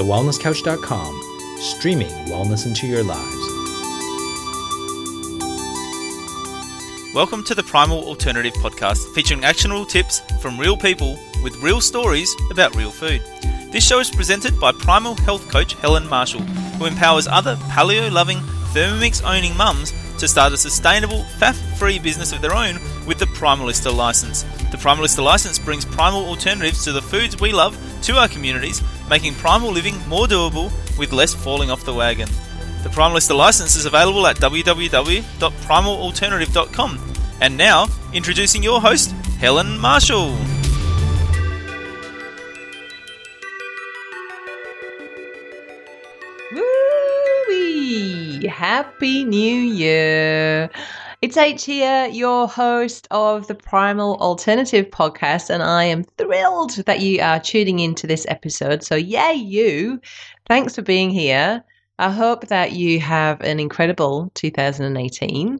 thewellnesscouch.com, streaming wellness into your lives. Welcome to the Primal Alternative Podcast, featuring actionable tips from real people with real stories about real food. This show is presented by Primal Health Coach Helen Marshall, who empowers other paleo loving, Thermomix owning mums to start a sustainable, faff free business of their own with the Primalista license. The Primalista license brings primal alternatives to the foods we love to our communities, making primal living more doable with less falling off the wagon. The Primalista license is available at www.primalalternative.com. And now, introducing your host, Helen Marshall. Happy New Year! It's H here, your host of the Primal Alternative podcast, and I am thrilled that you are tuning into this episode. So, yay, you! Thanks for being here. I hope that you have an incredible 2018.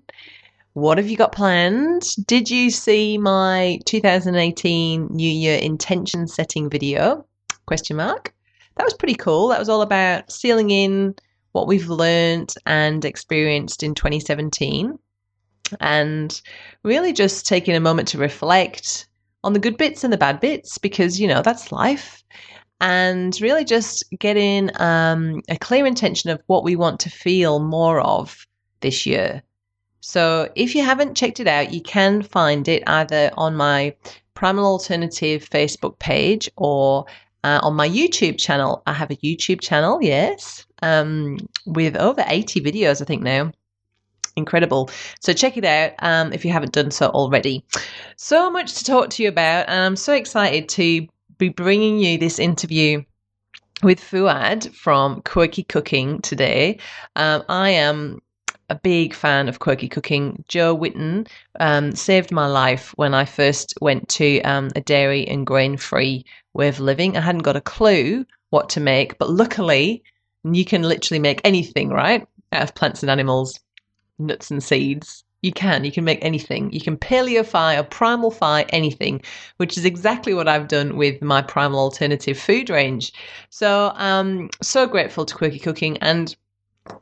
What have you got planned? Did you see my 2018 New Year intention setting video? Question mark. That was pretty cool. That was all about sealing in what we've learned and experienced in 2017 and really just taking a moment to reflect on the good bits and the bad bits because, you know, that's life. And really just getting um, a clear intention of what we want to feel more of this year. So if you haven't checked it out, you can find it either on my Primal Alternative Facebook page or uh, on my YouTube channel. I have a YouTube channel, yes, um, with over 80 videos, I think now incredible. So check it out um, if you haven't done so already. So much to talk to you about, and I'm so excited to be bringing you this interview with Fouad from Quirky Cooking today. Um, I am a big fan of quirky cooking. Jo Whitton um, saved my life when I first went to um, a dairy and grain free of living. I hadn't got a clue what to make, but luckily, you can literally make anything, right? Out of plants and animals nuts and seeds. You can. You can make anything. You can paleofy or primalfy anything, which is exactly what I've done with my primal alternative food range. So, um, so grateful to Quirky Cooking and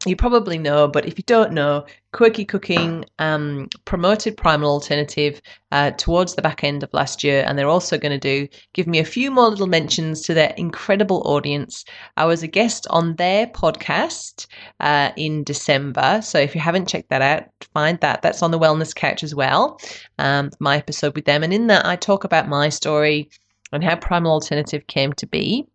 you probably know, but if you don't know, Quirky Cooking um, promoted Primal Alternative uh, towards the back end of last year, and they're also going to do give me a few more little mentions to their incredible audience. I was a guest on their podcast uh, in December, so if you haven't checked that out, find that. That's on the Wellness Couch as well. Um, my episode with them, and in that I talk about my story and how Primal Alternative came to be.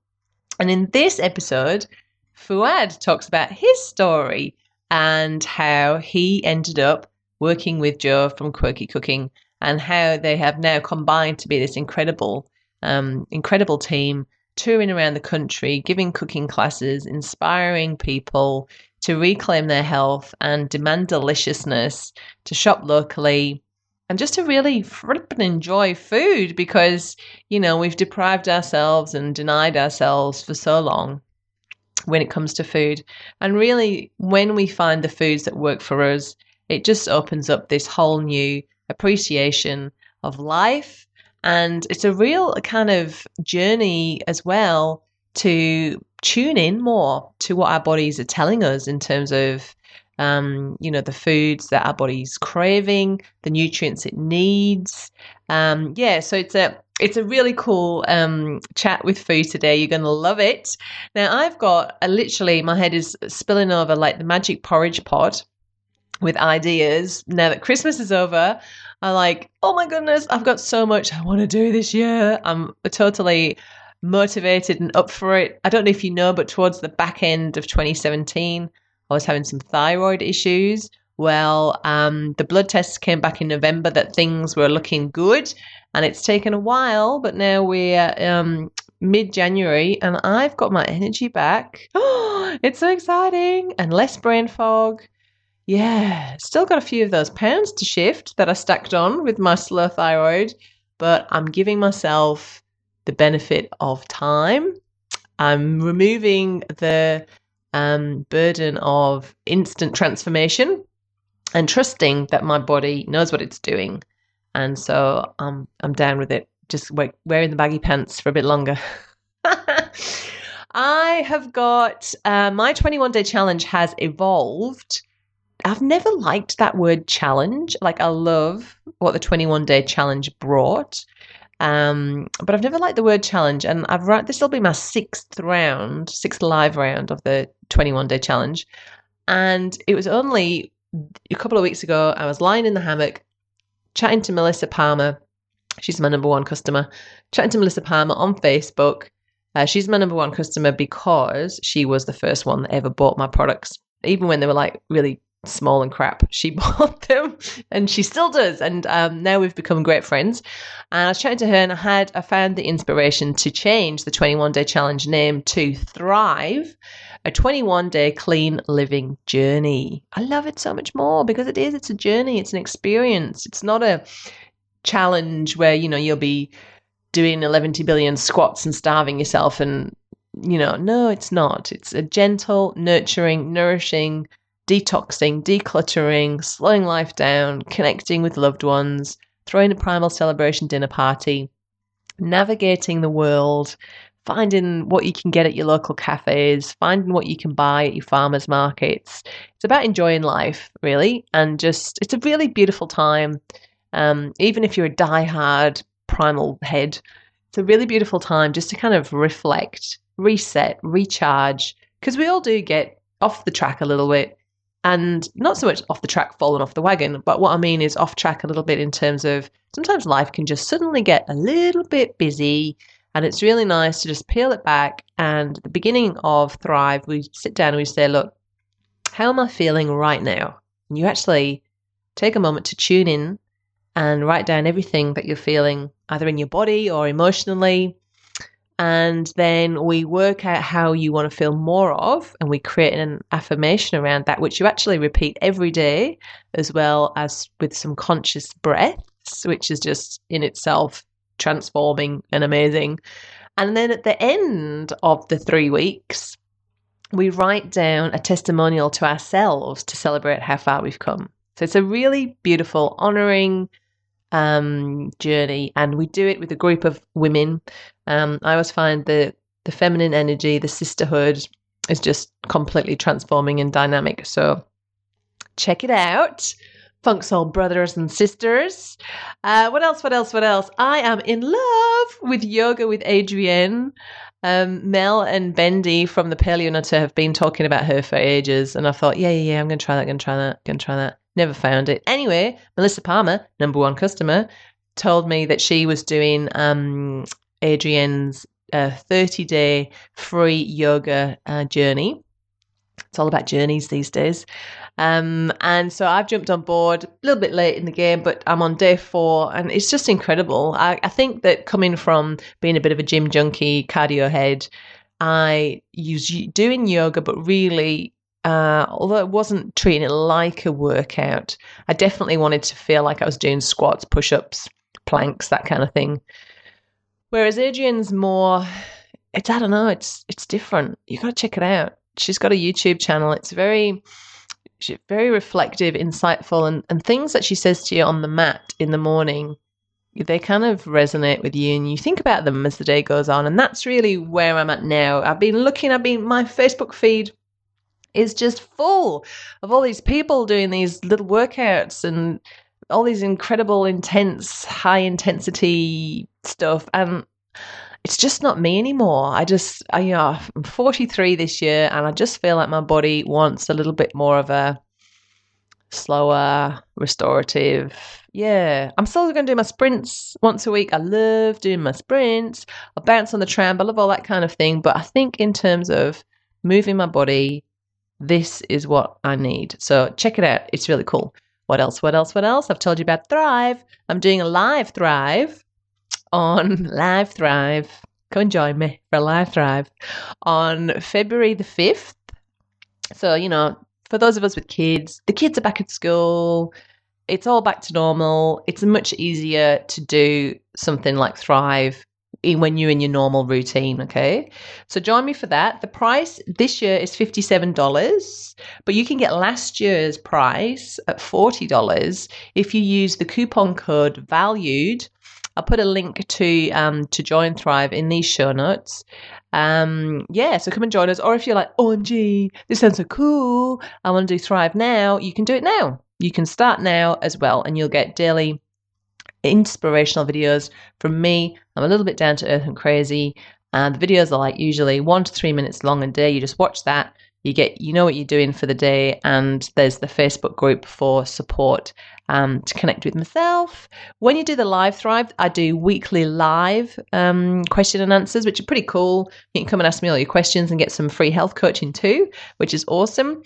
And in this episode, Fouad talks about his story and how he ended up working with Jo from Quirky Cooking and how they have now combined to be this incredible, um, incredible team touring around the country, giving cooking classes, inspiring people to reclaim their health and demand deliciousness, to shop locally, and just to really flip and enjoy food because, you know, we've deprived ourselves and denied ourselves for so long when it comes to food. And really, when we find the foods that work for us, it just opens up this whole new appreciation of life. And it's a real kind of journey as well to tune in more to what our bodies are telling us in terms of um, you know, the foods that our body's craving, the nutrients it needs. Um, yeah, so it's a it's a really cool um, chat with Fouad today. You're going to love it. Now, I've got literally my head is spilling over like the magic porridge pot with ideas. Now that Christmas is over, I'm like, oh my goodness, I've got so much I want to do this year. I'm totally motivated and up for it. I don't know if you know, but towards the back end of 2017, I was having some thyroid issues. Well, um, the blood tests came back in November that things were looking good, and it's taken a while, but now we're um, mid January and I've got my energy back. Oh, it's so exciting and less brain fog. Yeah, still got a few of those pounds to shift that I stacked on with my slow thyroid, but I'm giving myself the benefit of time. I'm removing the um, burden of instant transformation and trusting that my body knows what it's doing and so um, I'm down with it. Just wearing the baggy pants for a bit longer. I have got uh, my 21 day challenge has evolved. I've never liked that word challenge. Like, I love what the 21 day challenge brought. Um, but I've never liked the word challenge, and I've run. This will be my sixth round, sixth live round of the 21 day challenge, and it was only a couple of weeks ago. I was lying in the hammock, chatting to Melissa Palmer. She's my number one customer. Chatting to Melissa Palmer on Facebook. Uh, she's my number one customer because she was the first one that ever bought my products, even when they were like really small and crap. She bought them and she still does. And um, now we've become great friends. And I was chatting to her and I had, I found the inspiration to change the 21 day challenge name to Thrive, a 21 day clean living journey. I love it so much more because it is, it's a journey, it's an experience. It's not a challenge where, you know, you'll be doing 11 billion squats and starving yourself and you know, no, it's not. It's a gentle, nurturing, nourishing, detoxing, decluttering, slowing life down, connecting with loved ones, throwing a primal celebration dinner party, navigating the world, finding what you can get at your local cafes, finding what you can buy at your farmers markets. It's about enjoying life, really, and just it's a really beautiful time. Um, even if you're a die-hard primal head, it's a really beautiful time just to kind of reflect, reset, recharge, because we all do get off the track a little bit and not so much off the track, falling off the wagon, but what I mean is off track a little bit in terms of sometimes life can just suddenly get a little bit busy. And it's really nice to just peel it back. And at the beginning of Thrive, we sit down and we say, look, how am I feeling right now? And you actually take a moment to tune in and write down everything that you're feeling, either in your body or emotionally, and then we work out how you want to feel more of and we create an affirmation around that which you actually repeat every day as well as with some conscious breaths which is just in itself transforming and amazing and then at the end of the 3 weeks we write down a testimonial to ourselves to celebrate how far we've come so it's a really beautiful honoring um, journey, and we do it with a group of women. Um, I always find the the feminine energy, the sisterhood, is just completely transforming and dynamic. So check it out. Funk Soul brothers and sisters. Uh, what else? What else? What else? I am in love with yoga with Adriene. Um, Mel and Bendy from the Paleo Nutter have been talking about her for ages, and I thought, yeah, yeah, yeah, I'm going to try that, going to try that, going to try that. Never found it. Anyway, Melissa Palmer, number one customer, told me that she was doing um, Adriene's uh, 30 day free yoga uh, journey. It's all about journeys these days. Um, and so I've jumped on board a little bit late in the game, but I'm on day four and it's just incredible. I, I think that coming from being a bit of a gym junkie, cardio head, I use doing yoga, but really uh, although it wasn't treating it like a workout, I definitely wanted to feel like I was doing squats, push ups, planks, that kind of thing. Whereas Adriene's more, it's I don't know, it's it's different. You got to check it out. She's got a YouTube channel. It's very, she's very reflective, insightful, and and things that she says to you on the mat in the morning. They kind of resonate with you, and you think about them as the day goes on. And that's really where I'm at now. I've been looking. I've been my Facebook feed is just full of all these people doing these little workouts and all these incredible, intense, high intensity stuff. And it's just not me anymore. I just, I, you know, I'm 43 this year and I just feel like my body wants a little bit more of a slower, restorative. Yeah, I'm still going to do my sprints once a week. I love doing my sprints. I bounce on the tram. I love all that kind of thing. But I think in terms of moving my body, this is what I need. So check it out. It's really cool. What else? What else? What else? I've told you about Thrive. I'm doing a live Thrive on Live Thrive. Come and join me for Live Thrive on February the 5th. So, you know, for those of us with kids, the kids are back at school. It's all back to normal. It's much easier to do something like Thrive when you're in your normal routine. Okay. So join me for that. The price this year is $57, but you can get last year's price at $40 if you use the coupon code valued I'll put a link to um, to join Thrive in these show notes. Um, yeah, so come and join us. Or if you're like, OMG, this sounds so cool, I want to do Thrive now, you can do it now. You can start now as well, and you'll get daily inspirational videos from me. I'm a little bit down to earth and crazy. And the videos are like usually one to three minutes long a day. You just watch that you get you know what you're doing for the day and there's the facebook group for support um, to connect with myself. When you do the live thrive i do weekly live um, question and answers which are pretty cool. You can come and ask me all your questions and get some free health coaching too which is awesome.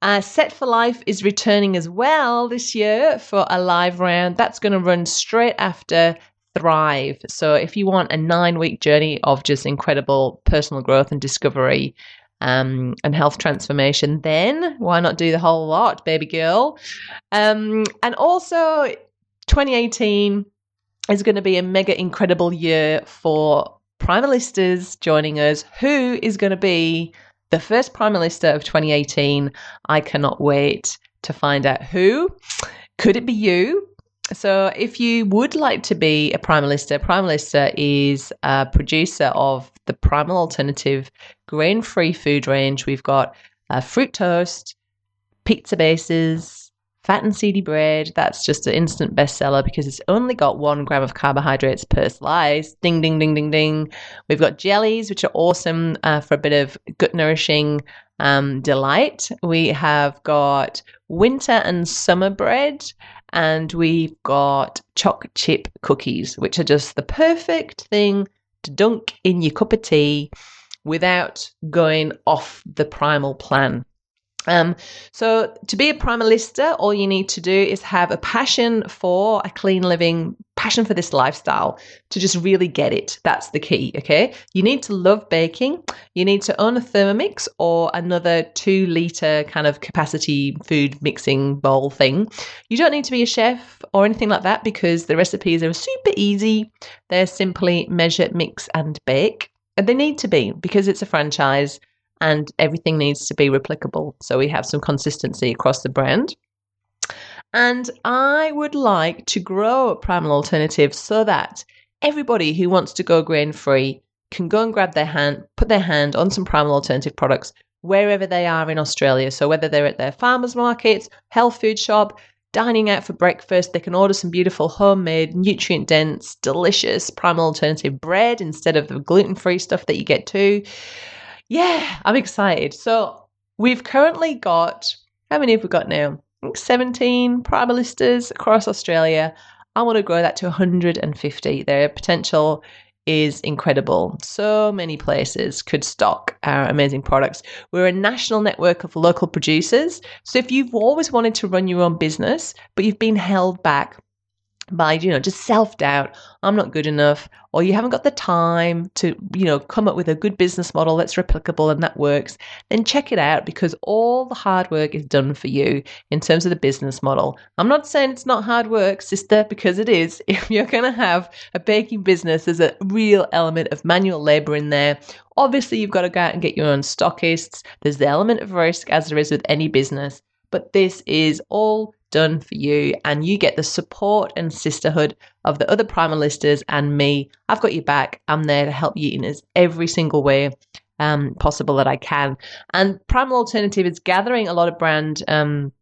Uh, set for life is returning as well this year for a live round. That's going to run straight after thrive. So if you want a nine week journey of just incredible personal growth and discovery um, and health transformation, then why not do the whole lot, baby girl? Um, and also, 2018 is going to be a mega incredible year for primalistas joining us. Who is going to be the first primalista of 2018? I cannot wait to find out who. Could it be you? So, if you would like to be a Primalista, Primalista is a producer of the Primal Alternative grain free food range. We've got uh, fruit toast, pizza bases, fat and seedy bread. That's just an instant bestseller because it's only got one gram of carbohydrates per slice. Ding, ding, ding, ding, ding. We've got jellies, which are awesome uh, for a bit of gut nourishing um, delight. We have got winter and summer bread and we've got choc chip cookies, which are just the perfect thing to dunk in your cup of tea without going off the primal plan. Um, so, to be a primalista, all you need to do is have a passion for a clean living, passion for this lifestyle to just really get it. That's the key, okay? You need to love baking. You need to own a Thermomix or another two liter kind of capacity food mixing bowl thing. You don't need to be a chef or anything like that because the recipes are super easy. They're simply measure, mix, and bake. And they need to be because it's a franchise and everything needs to be replicable. So we have some consistency across the brand. And I would like to grow Primal Alternatives so that everybody who wants to go grain free can go and grab their hand, put their hand on some Primal Alternative products wherever they are in Australia. So whether they're at their farmers markets, health food shop, dining out for breakfast, they can order some beautiful homemade, nutrient dense, delicious Primal Alternative bread instead of the gluten free stuff that you get too yeah, I'm excited. So we've currently got, how many have we got now? 17 primalistas across Australia. I want to grow that to 150. Their potential is incredible. So many places could stock our amazing products. We're a national network of local producers. So if you've always wanted to run your own business, but you've been held back by you know just self-doubt i'm not good enough or you haven't got the time to you know come up with a good business model that's replicable and that works then check it out because all the hard work is done for you in terms of the business model. I'm not saying it's not hard work sister because it is. If you're going to have a baking business there's a real element of manual labor in there. Obviously you've got to go out and get your own stockists. There's the element of risk as there is with any business. But this is all done for you and you get the support and sisterhood of the other primalistas and me. I've got your back. I'm there to help you in every single way um, possible that i can. And primal alternative is gathering a lot of brand um,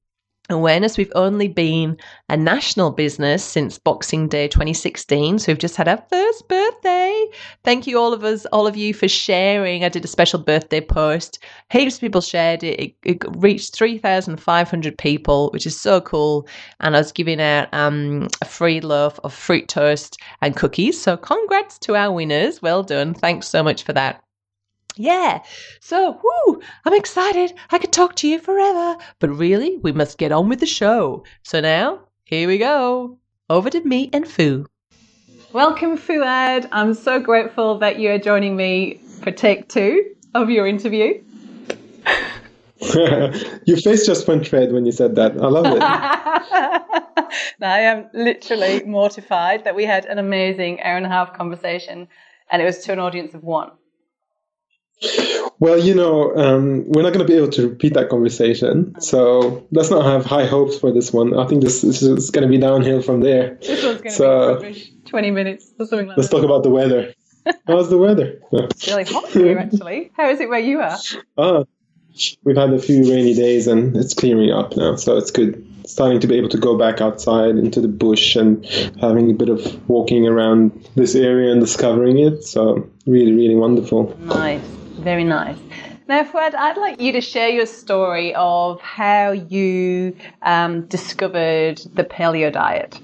awareness. We've only been a national business since Boxing Day 2016. So we've just had our first birthday. Thank you all of us, all of you for sharing. I did a special birthday post. Heaps of people shared it. It, it reached 3,500 people, which is so cool. And I was giving out um, a free loaf of fruit toast and cookies. So congrats to our winners. Well done. Thanks so much for that. Yeah. So, whoo, I'm excited. I could talk to you forever. But really, we must get on with the show. So now, here we go. Over to me and Fu. Welcome, Fouad. I'm so grateful that you are joining me for take two of your interview. your face just went red when you said that. I love it. I am literally mortified that we had an amazing hour and a half conversation and it was to an audience of one. Well, you know, um, we're not going to be able to repeat that conversation, so let's not have high hopes for this one. I think this, this is going to be downhill from there. This one's going to So- be rubbish. 20 minutes or something like that. Let's that. talk about the weather. How's the weather? It's really hot here, actually. How is it where you are? Ah, we've had a few rainy days and it's clearing up now, so it's good. Starting to be able to go back outside into the bush and having a bit of walking around this area and discovering it. So really, really wonderful. Nice, very nice. Now, Fred, I'd like you to share your story of how you um, discovered the paleo diet.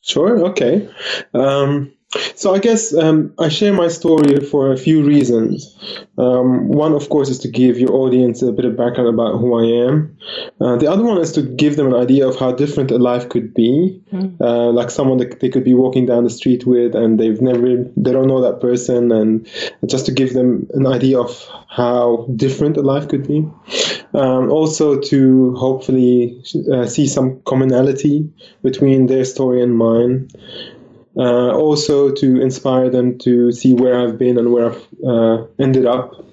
Sure. Okay. Um, so I guess um, I share my story for a few reasons. Um, one, of course, is to give your audience a bit of background about who I am. Uh, the other one is to give them an idea of how different a life could be, uh, like someone that they could be walking down the street with, and they've never, they don't know that person, and just to give them an idea of how different a life could be. Um, also, to hopefully uh, see some commonality between their story and mine. Uh, also, to inspire them to see where I've been and where I've uh, ended up.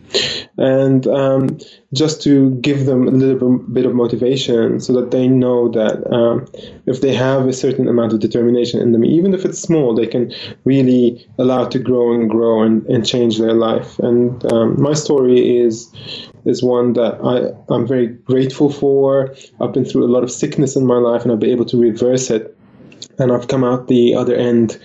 And um, just to give them a little bit of motivation so that they know that um, if they have a certain amount of determination in them, even if it's small, they can really allow it to grow and grow and, and change their life. And um, my story is is one that I, I'm very grateful for. I've been through a lot of sickness in my life and I've been able to reverse it. And I've come out the other end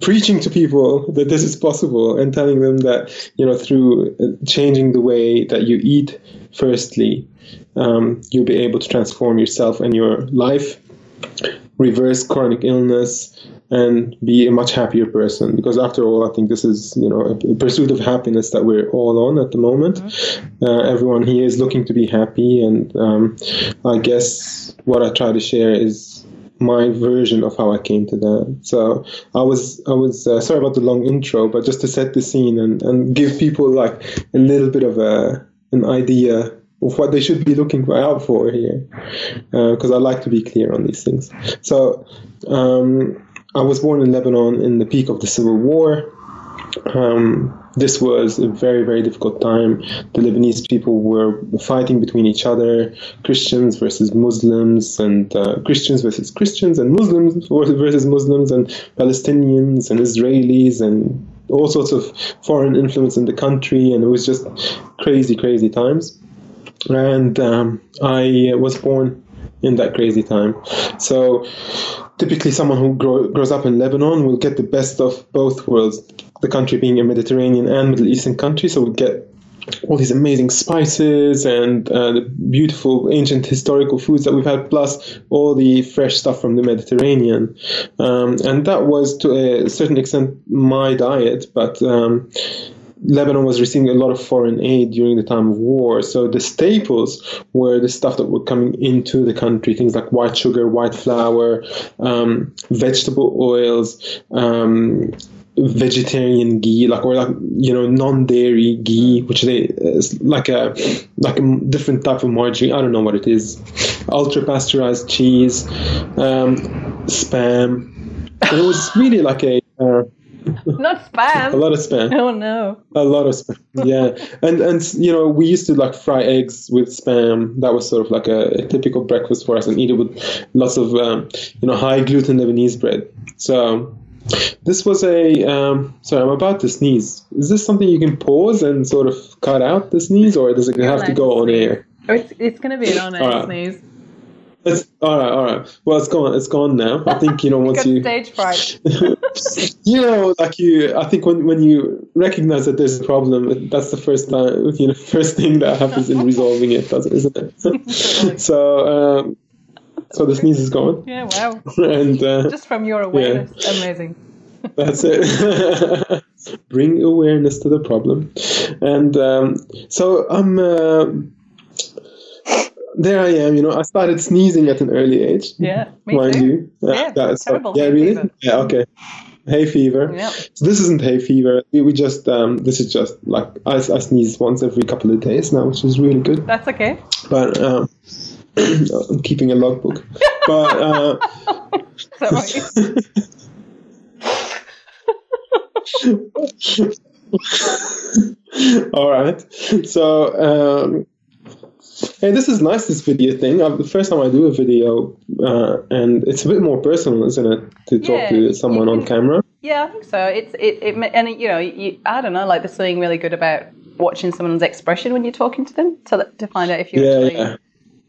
preaching to people that this is possible and telling them that, you know, through uh, changing the way that you eat, firstly, um, you'll be able to transform yourself and your life, reverse chronic illness, and be a much happier person. Because after all, I think this is, you know, a pursuit of happiness that we're all on at the moment. Uh, everyone here is looking to be happy, and um, I guess what I try to share is my version of how I came to that. So I was I was uh, sorry about the long intro, but just to set the scene and, and give people like a little bit of a an idea of what they should be looking out for here, because I like to be clear on these things. So um, I was born in Lebanon in the peak of the civil war. Um, this was a very, very difficult time. The Lebanese people were fighting between each other, Christians versus Muslims, and uh, Christians versus Christians, and Muslims versus Muslims, and Palestinians and Israelis, and all sorts of foreign influence in the country. And it was just crazy, crazy times. And um, I was born in that crazy time. So typically someone who grow, grows up in Lebanon will get the best of both worlds, the country being a Mediterranean and Middle Eastern country, so we get all these amazing spices and uh, the beautiful ancient historical foods that we've had, plus all the fresh stuff from the Mediterranean. Um, and that was to a certain extent my diet, but um, Lebanon was receiving a lot of foreign aid during the time of war. So the staples were the stuff that were coming into the country, things like white sugar, white flour, um, vegetable oils, um, vegetarian ghee, like or like you know non-dairy ghee, which they is like a like a different type of margarine. I don't know what it is. Ultra pasteurized cheese, um, spam. And it was really like a uh, Not spam. a lot of spam. Oh no. A lot of spam, yeah, and and you know we used to like fry eggs with spam. That was sort of like a, a typical breakfast for us, and eat it with lots of um, you know high gluten Lebanese bread. So this was a um, sorry, I'm about to sneeze. Is this something you can pause and sort of cut out the sneeze, or does it have to go on air? Oh, it's, it's going to be an on air Alright. sneeze. It's all right, all right. Well, it's gone. It's gone now. I think you know once you stage fright. you know, like you, I think when, when you recognize that there's a problem, that's the first time, you know, first thing that happens in resolving it, doesn't- isn't it? so, um, so the sneeze is gone, Yeah, wow. and uh, Just from your awareness. Amazing. that's it. Bring awareness to the problem, and um, so I'm. Uh, there I am, you know. I started sneezing at an early age. Yeah, me mind too. you. Yeah, that's terrible yeah, really. fever. Yeah, okay. Hay fever. Yeah. So this isn't hay fever. We, we just um, this is just like I, I sneeze once every couple of days now, which is really good. That's okay. But um, I'm keeping a logbook. But uh. All right. So, um, hey, this is nice. This video thing. Uh, the first time I do a video, uh, and it's a bit more personal, isn't it, to talk Yeah, to someone on camera? Yeah, I think so. It's it, it and you know, you, I don't know, like there's something really good about watching someone's expression when you're talking to them to to find out if you're Yeah, actually yeah.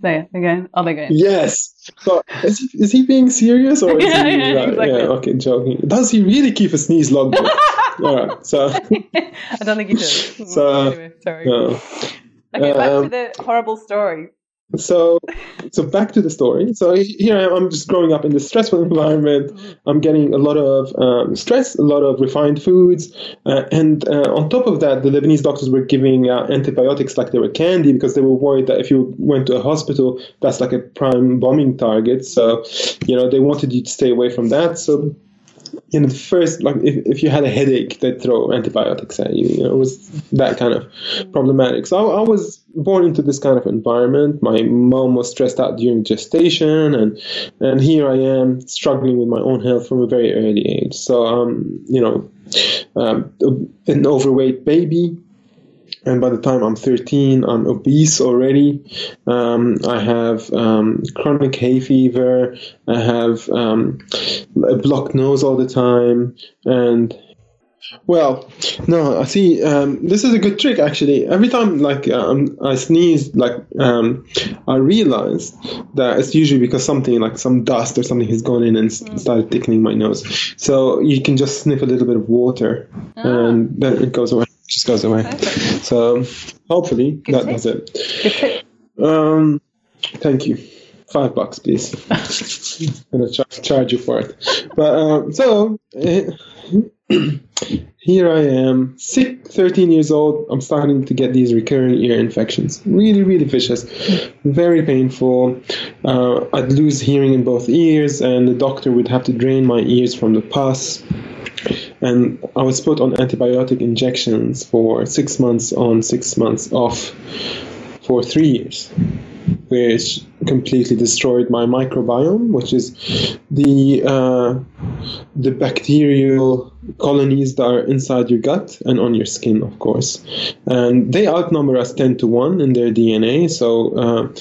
There again. Oh, they're going. Yes. But is he, is he being serious or is Yeah, he yeah, like, exactly. yeah, okay, joking? Does he really keep a sneeze logbook? All right. So, I don't think he does. So, anyway, sorry. uh, okay, back to um, the horrible story. So so back to the story. So here i am i'm just growing up in this stressful environment. I'm getting a lot of um, stress a lot of refined foods uh, and uh, on top of that the lebanese doctors were giving uh, antibiotics like they were candy because they were worried that if you went to a hospital that's like a prime bombing target. So you know they wanted you to stay away from that. So you know, the first like if, if you had a headache, they'd throw antibiotics at you. You know, it was that kind of problematic. So I, I was born into this kind of environment. My mom was stressed out during gestation, and and here I am struggling with my own health from a very early age. So um, you know, um, an overweight baby. And by the time I'm 13, I'm obese already. Um, I have um, chronic hay fever. I have um, a blocked nose all the time. And well, no, I see. Um, this is a good trick actually. Every time like um, I sneeze, like um, I realize that it's usually because something like some dust or something has gone in and s- started thickening my nose. So you can just sniff a little bit of water, and then it goes away. Just goes away. So hopefully Good that tip. does it. Um, thank you. Five bucks, please. I'm gonna char- charge you for it. But um, so here I am, sick, 13 years old. I'm starting to get these recurring ear infections. Really, really vicious, very painful. Uh, I'd lose hearing in both ears, and the doctor would have to drain my ears from the pus. And I was put on antibiotic injections for six months on, six months off for three years, which completely destroyed my microbiome, which is the uh, the bacterial colonies that are inside your gut and on your skin, of course. And they outnumber us ten to one in their DNA. So. Uh,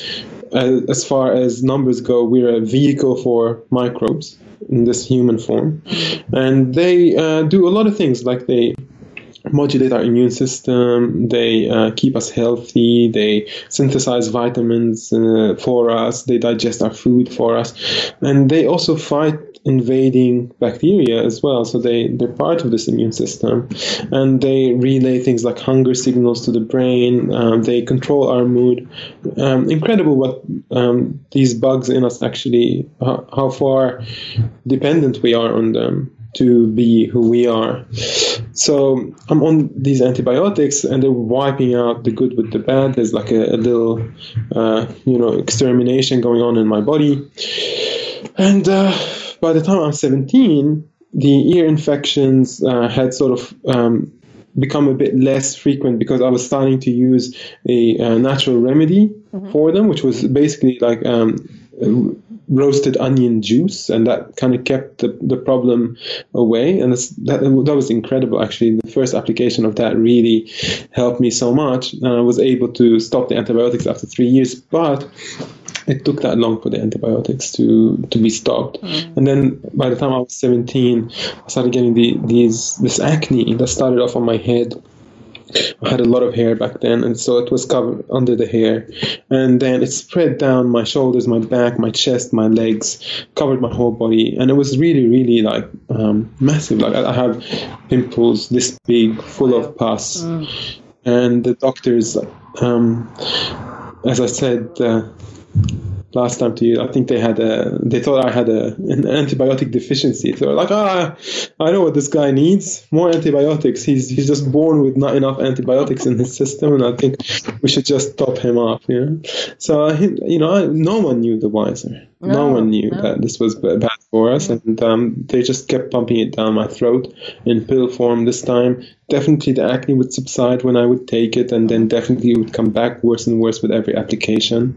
as as far as numbers go, we're a vehicle for microbes in this human form, and they uh, do a lot of things. Like they modulate our immune system. They uh, keep us healthy. They synthesize vitamins uh, for us. They digest our food for us, and they also fight invading bacteria as well. So they they're part of this immune system, and they relay things like hunger signals to the brain. Um, they control our mood. Um, incredible what um, these bugs in us actually how, how far dependent we are on them to be who we are. So I'm on these antibiotics, and they're wiping out the good with the bad. There's like a, a little, uh, you know, extermination going on in my body. And uh, by the time I'm 17, the ear infections uh, had sort of um, become a bit less frequent because I was starting to use a, uh natural remedy for them, which was basically like um, roasted onion juice, and that kind of kept the, the problem away. And that's, that, that was incredible, actually. The first application of that really helped me so much. And I was able to stop the antibiotics after three years, but it took that long for the antibiotics to, to be stopped. And then by the time I was 17, I started getting the, these this acne that started off on my head. I had a lot of hair back then, and so it was covered under the hair. And then it spread down my shoulders, my back, my chest, my legs, covered my whole body. And it was really, really like um, massive. Like I I have pimples this big, full of pus. And the doctors, um, as I said, uh, last time to you, I think they had a, they thought I had a, an antibiotic deficiency. So like, ah, I know what this guy needs, more antibiotics. He's he's just born with not enough antibiotics in his system, and I think we should just top him off. You know, so you know, I, no one knew the wiser. No, No, one knew no. that this was bad for us, and um, they just kept pumping it down my throat in pill form this time. Definitely, the acne would subside when I would take it, and then definitely it would come back worse and worse with every application.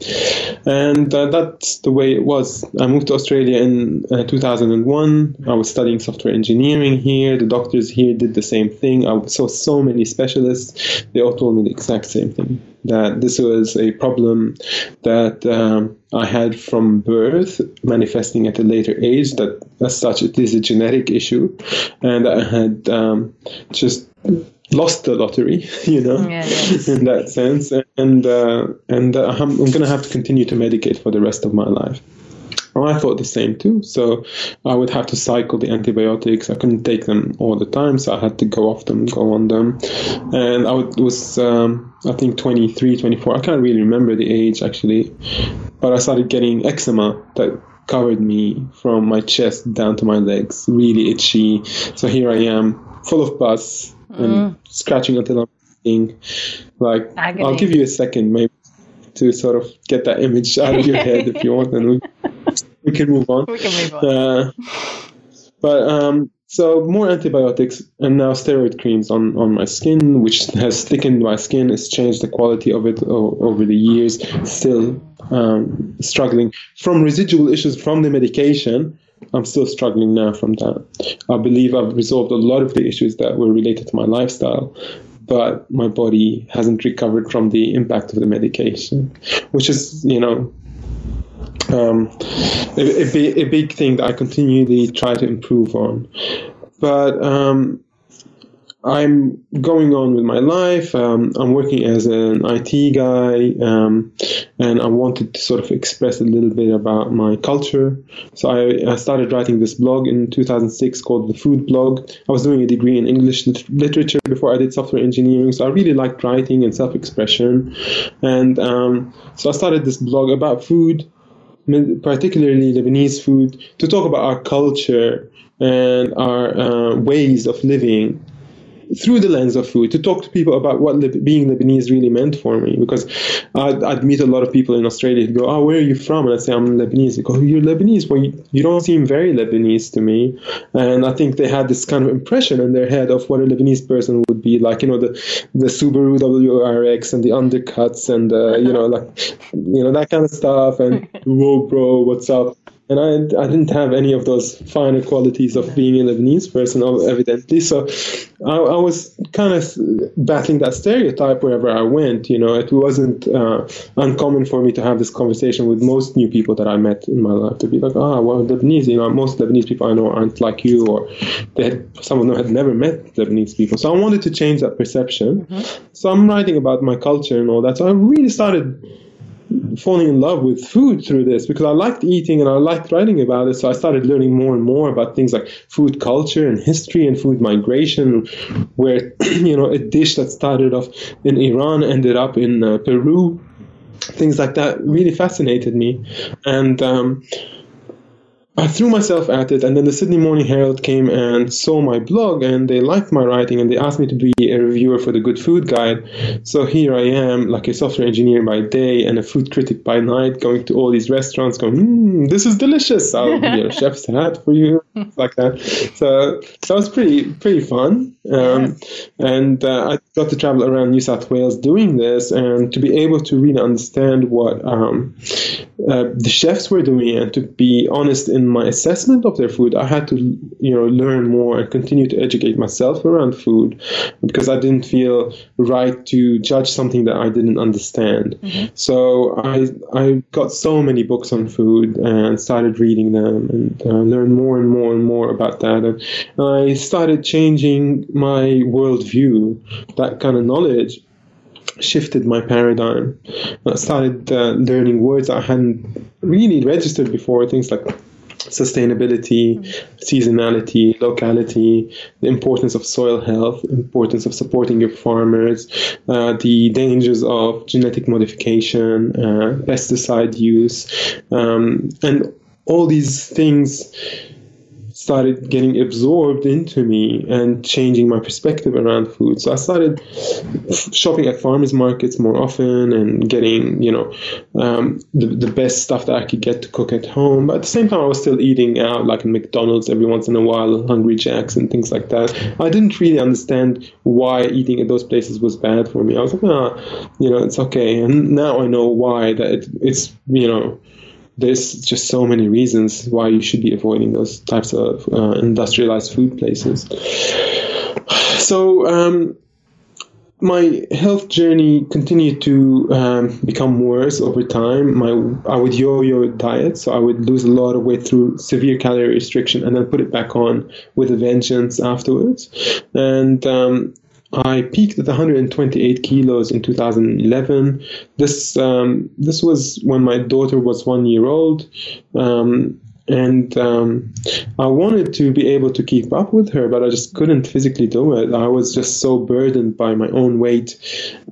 And uh, that's the way it was. I moved to Australia in uh, 2001. I was studying software engineering here. The doctors here did the same thing. I saw so many specialists. They all told me the exact same thing that this was a problem that um, I had from birth, manifesting at a later age. That, as such, it is a genetic issue, and I had um, just lost the lottery, you know, Yeah, in that sense. And uh, and uh, I'm, I'm going to have to continue to medicate for the rest of my life. Well, I thought the same too. So I would have to cycle the antibiotics. I couldn't take them all the time, so I had to go off them, go on them. And I would- was, um, I think, 23, 24. I can't really remember the age actually, but I started getting eczema that covered me from my chest down to my legs, really itchy. So here I am, full of pus and scratching until I'm bleeding. Like, Agony. I'll give you a second, maybe, to sort of get that image out of your head if you want, and we, can move on. We can move on. Uh, but um, so more antibiotics and now steroid creams on, on my skin, which has thickened my skin. It's changed the quality of it o- over the years. Still um, struggling from residual issues from the medication. I'm still struggling now from that. I believe I've resolved a lot of the issues that were related to my lifestyle, but my body hasn't recovered from the impact of the medication, which is, you know, um, a, a, big, a big thing that I continually try to improve on. But um, I'm going on with my life. Um, I'm working as an IT guy, um, and I wanted to sort of express a little bit about my culture. So I, I started writing this blog in 2006 called the Food Blog. I was doing a degree in English lit- literature before I did software engineering, so I really liked writing and self-expression. And um, so I started this blog about food, particularly Lebanese food, to talk about our culture and our uh, ways of living through the lens of food to talk to people about what being Lebanese really meant for me. Because I'd, I'd meet a lot of people in Australia who go oh where are you from? And I'd say I'm Lebanese. They go you're Lebanese? Well you, you don't seem very Lebanese to me. And I think they had this kind of impression in their head of what a Lebanese person would be like you know the the Subaru WRX and the undercuts and uh, you know like you know that kind of stuff and whoa bro what's up and I, I didn't have any of those finer qualities of being a Lebanese person, oh, evidently. So I, I was kind of battling that stereotype wherever I went. You know, it wasn't uh, uncommon for me to have this conversation with most new people that I met in my life to be like, ah, well, Lebanese. You know, most Lebanese people I know aren't like you, or they had, some of them had never met Lebanese people. So I wanted to change that perception. So I'm writing about my culture and all that. So I really started falling in love with food through this because I liked eating and I liked writing about it. So I started learning more and more about things like food culture and history and food migration, where you know a dish that started off in Iran ended up in uh, Peru. Things like that really fascinated me, and um, I threw myself at it, and then the Sydney Morning Herald came and saw my blog, and they liked my writing, and they asked me to be a reviewer for the Good Food Guide. So here I am, like a software engineer by day and a food critic by night, going to all these restaurants, going, mm, "This is delicious! I'll be a chef's hat for you," like that. So that was pretty pretty fun, um, and uh, I got to travel around New South Wales doing this, and to be able to really understand what um, uh, the chefs were doing, and to be honest in my assessment of their food, I had to, you know, learn more and continue to educate myself around food because I didn't feel right to judge something that I didn't understand. So I I got so many books on food and started reading them and uh, learned more and more and more about that. And I started changing my worldview, that kind of knowledge shifted my paradigm. I started uh, learning words I hadn't really registered before, things like sustainability, seasonality, locality, the importance of soil health, importance of supporting your farmers, uh, the dangers of genetic modification, uh, pesticide use, um, and all these things started getting absorbed into me and changing my perspective around food. So I started shopping at farmers markets more often and getting, you know, um, the, the best stuff that I could get to cook at home. But at the same time, I was still eating out like in McDonald's every once in a while, Hungry Jacks and things like that. I didn't really understand why eating at those places was bad for me. I was like, ah, you know, it's okay. And now I know why that it, it's, you know, there's just so many reasons why you should be avoiding those types of uh, industrialized food places. So um, my health journey continued to um, become worse over time. My I would yo-yo diet, so I would lose a lot of weight through severe calorie restriction, and then put it back on with a vengeance afterwards. And um, I peaked at 128 kilos in 2011. This um, this was when my daughter was one year old. Um, and um, I wanted to be able to keep up with her, but I just couldn't physically do it. I was just so burdened by my own weight,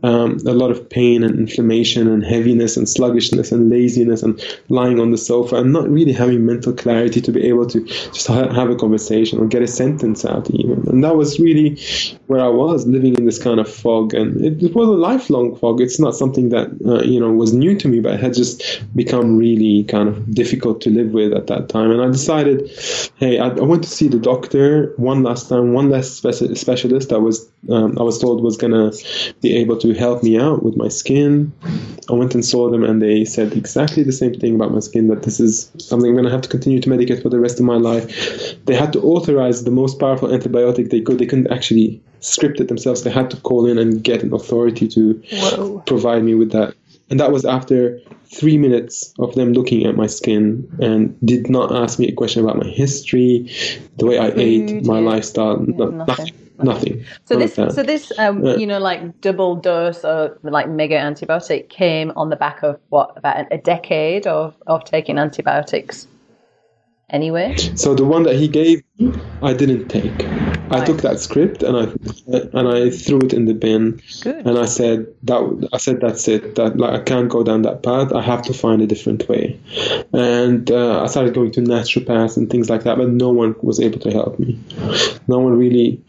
um, a lot of pain and inflammation and heaviness and sluggishness and laziness and lying on the sofa and not really having mental clarity to be able to just ha- have a conversation or get a sentence out even. And that was really where I was living in this kind of fog, and it, it was a lifelong fog. It's not something that uh, you know was new to me, but it had just become really kind of difficult to live with at that that time, and I decided, hey, I, I went to see the doctor one last time, one last speci- specialist. I was um, I was told was gonna be able to help me out with my skin. I went and saw them, and they said exactly the same thing about my skin. That this is something I'm gonna have to continue to medicate for the rest of my life. They had to authorize the most powerful antibiotic they could. They couldn't actually script it themselves. They had to call in and get an authority to Whoa. provide me with that. And that was after three minutes of them looking at my skin and did not ask me a question about my history, the way I ate, Food, my yeah. lifestyle, no- nothing. nothing. Nothing. So this, that. so this, um, Yeah. you know, like double dose or like mega antibiotic came on the back of what about a decade of of taking antibiotics. Anyway, So the one that he gave me, I didn't take. I took that script and I and I threw it in the bin. Good. And I said that I said that's it. That like I can't go down that path. I have to find a different way. And uh, I started going to naturopaths and things like that, but no one was able to help me. No one really.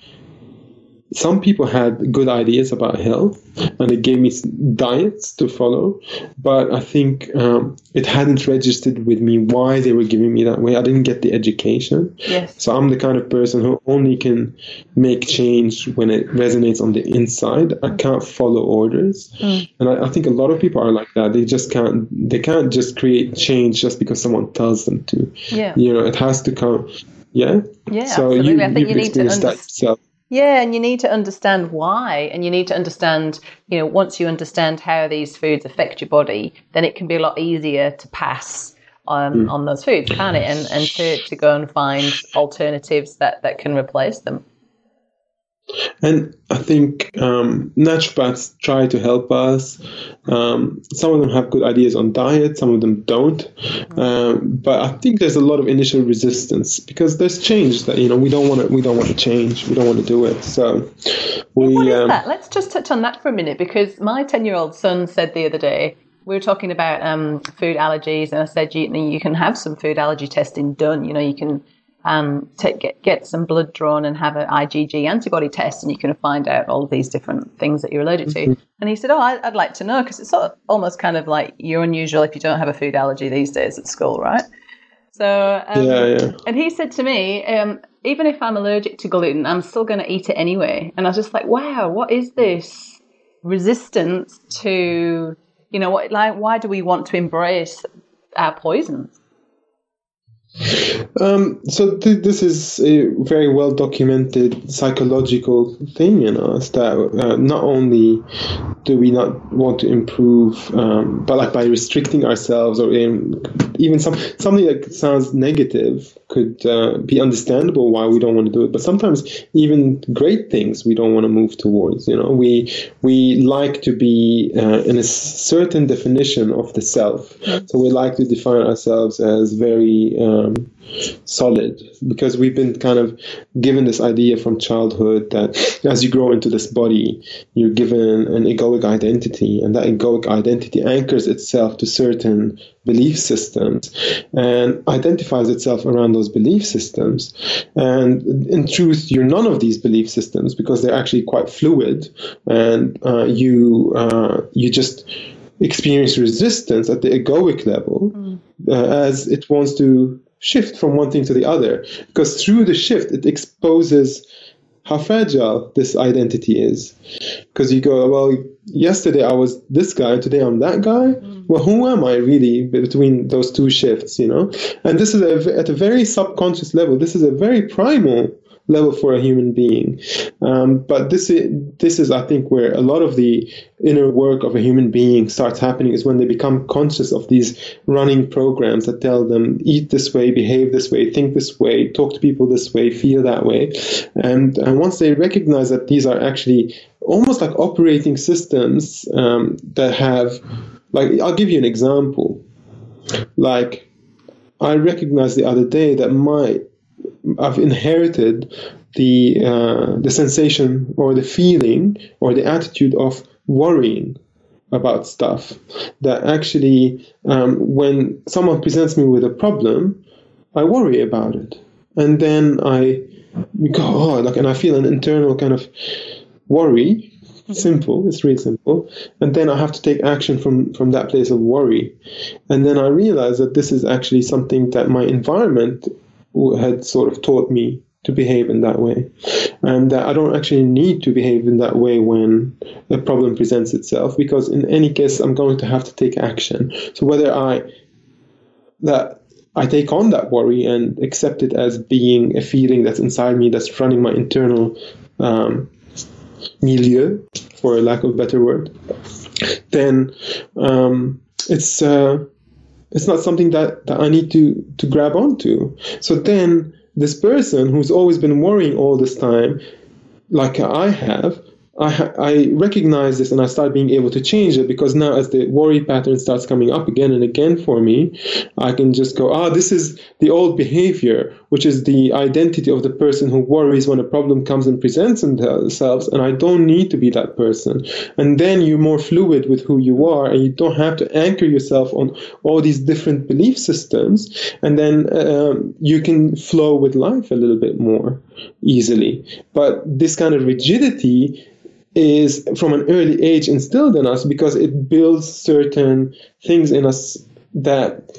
Some people had good ideas about health, and they gave me diets to follow, but I think um, it hadn't registered with me why they were giving me that way. I didn't get the education. yes, So I'm the kind of person who only can make change when it resonates on the inside. I can't follow orders, and I, I think a lot of people are like that. They just can't. They can't just create change just because someone tells them to. yeah, You know, it has to come. Yeah. yeah, so absolutely. you, I think you've need to that understand. yourself. Yeah, and you need to understand why, and you need to understand, you know, once you understand how these foods affect your body, then it can be a lot easier to pass on on those foods, can't it? And and to, to go and find alternatives that that can replace them. And I think um, naturopaths try to help us. Um, some of them have good ideas on diet, some of them don't. Um, but I think there's a lot of initial resistance because there's change that you know we don't want to we don't want to change. We don't want to do it. So we What is um, that? Let's just touch on that for a minute because my 10 year old son said the other day, we were talking about um, food allergies, and I said, you, you can have some food allergy testing done. You know, you can um, take, get, get some blood drawn and have an IgG antibody test, and you can find out all of these different things that you're allergic to. And he said, Oh, I, I'd like to know because it's sort of almost kind of like you're unusual if you don't have a food allergy these days at school, right? So, um, Yeah, yeah. and he said to me, um, even if I'm allergic to gluten, I'm still going to eat it anyway. And I was just like, wow, what is this resistance to, you know, what, like, why do we want to embrace our poisons? Um, so th- this is a very well documented psychological thing in us that uh, not only do we not want to improve, um, but like by restricting ourselves or in, even some something that sounds negative could uh, be understandable why we don't want to do it. But sometimes even great things we don't want to move towards. You know, we we like to be uh, in a certain definition of the self. So we like to define ourselves as very uh, um, solid because we've been kind of given this idea from childhood that as you grow into this body, you're given an egoic identity, and that egoic identity anchors itself to certain belief systems and identifies itself around those belief systems. And in truth, you're none of these belief systems because they're actually quite fluid, and uh, you uh, you just experience resistance at the egoic level mm. uh, as it wants to shift from one thing to the other. Because through the shift, it exposes how fragile this identity is. Because you go, well, yesterday I was this guy, today I'm that guy. Mm. Well, who am I really between those two shifts, you know? And this is a, at a very subconscious level. This is a very primal level for a human being. Um, but this is, this is, I think, where a lot of the inner work of a human being starts happening is when they become conscious of these running programs that tell them eat this way, behave this way, think this way, talk to people this way, feel that way. And, and once they recognize that these are actually almost like operating systems um, that have, like, I'll give you an example. Like, I recognized the other day that my I've inherited the uh, the sensation or the feeling or the attitude of worrying about stuff. That actually, um, when someone presents me with a problem, I worry about it, and then I go, oh, like, and I feel an internal kind of worry. Simple, it's really simple, and then I have to take action from from that place of worry, and then I realize that this is actually something that my environment had sort of taught me to behave in that way. And that I don't actually need to behave in that way when a problem presents itself, because in any case, I'm going to have to take action. So whether I that I take on that worry and accept it as being a feeling that's inside me, that's running my internal um, milieu, for lack of a better word, then um, it's uh, it's not something that, that I need to, to grab onto. So then this person who's always been worrying all this time, like I have, I, I recognize this and I start being able to change it because now, as the worry pattern starts coming up again and again for me, I can just go, ah, this is the old behavior, which is the identity of the person who worries when a problem comes and presents themselves, and I don't need to be that person. And then you're more fluid with who you are, and you don't have to anchor yourself on all these different belief systems, and then um, you can flow with life a little bit more easily. But this kind of rigidity is from an early age instilled in us because it builds certain things in us that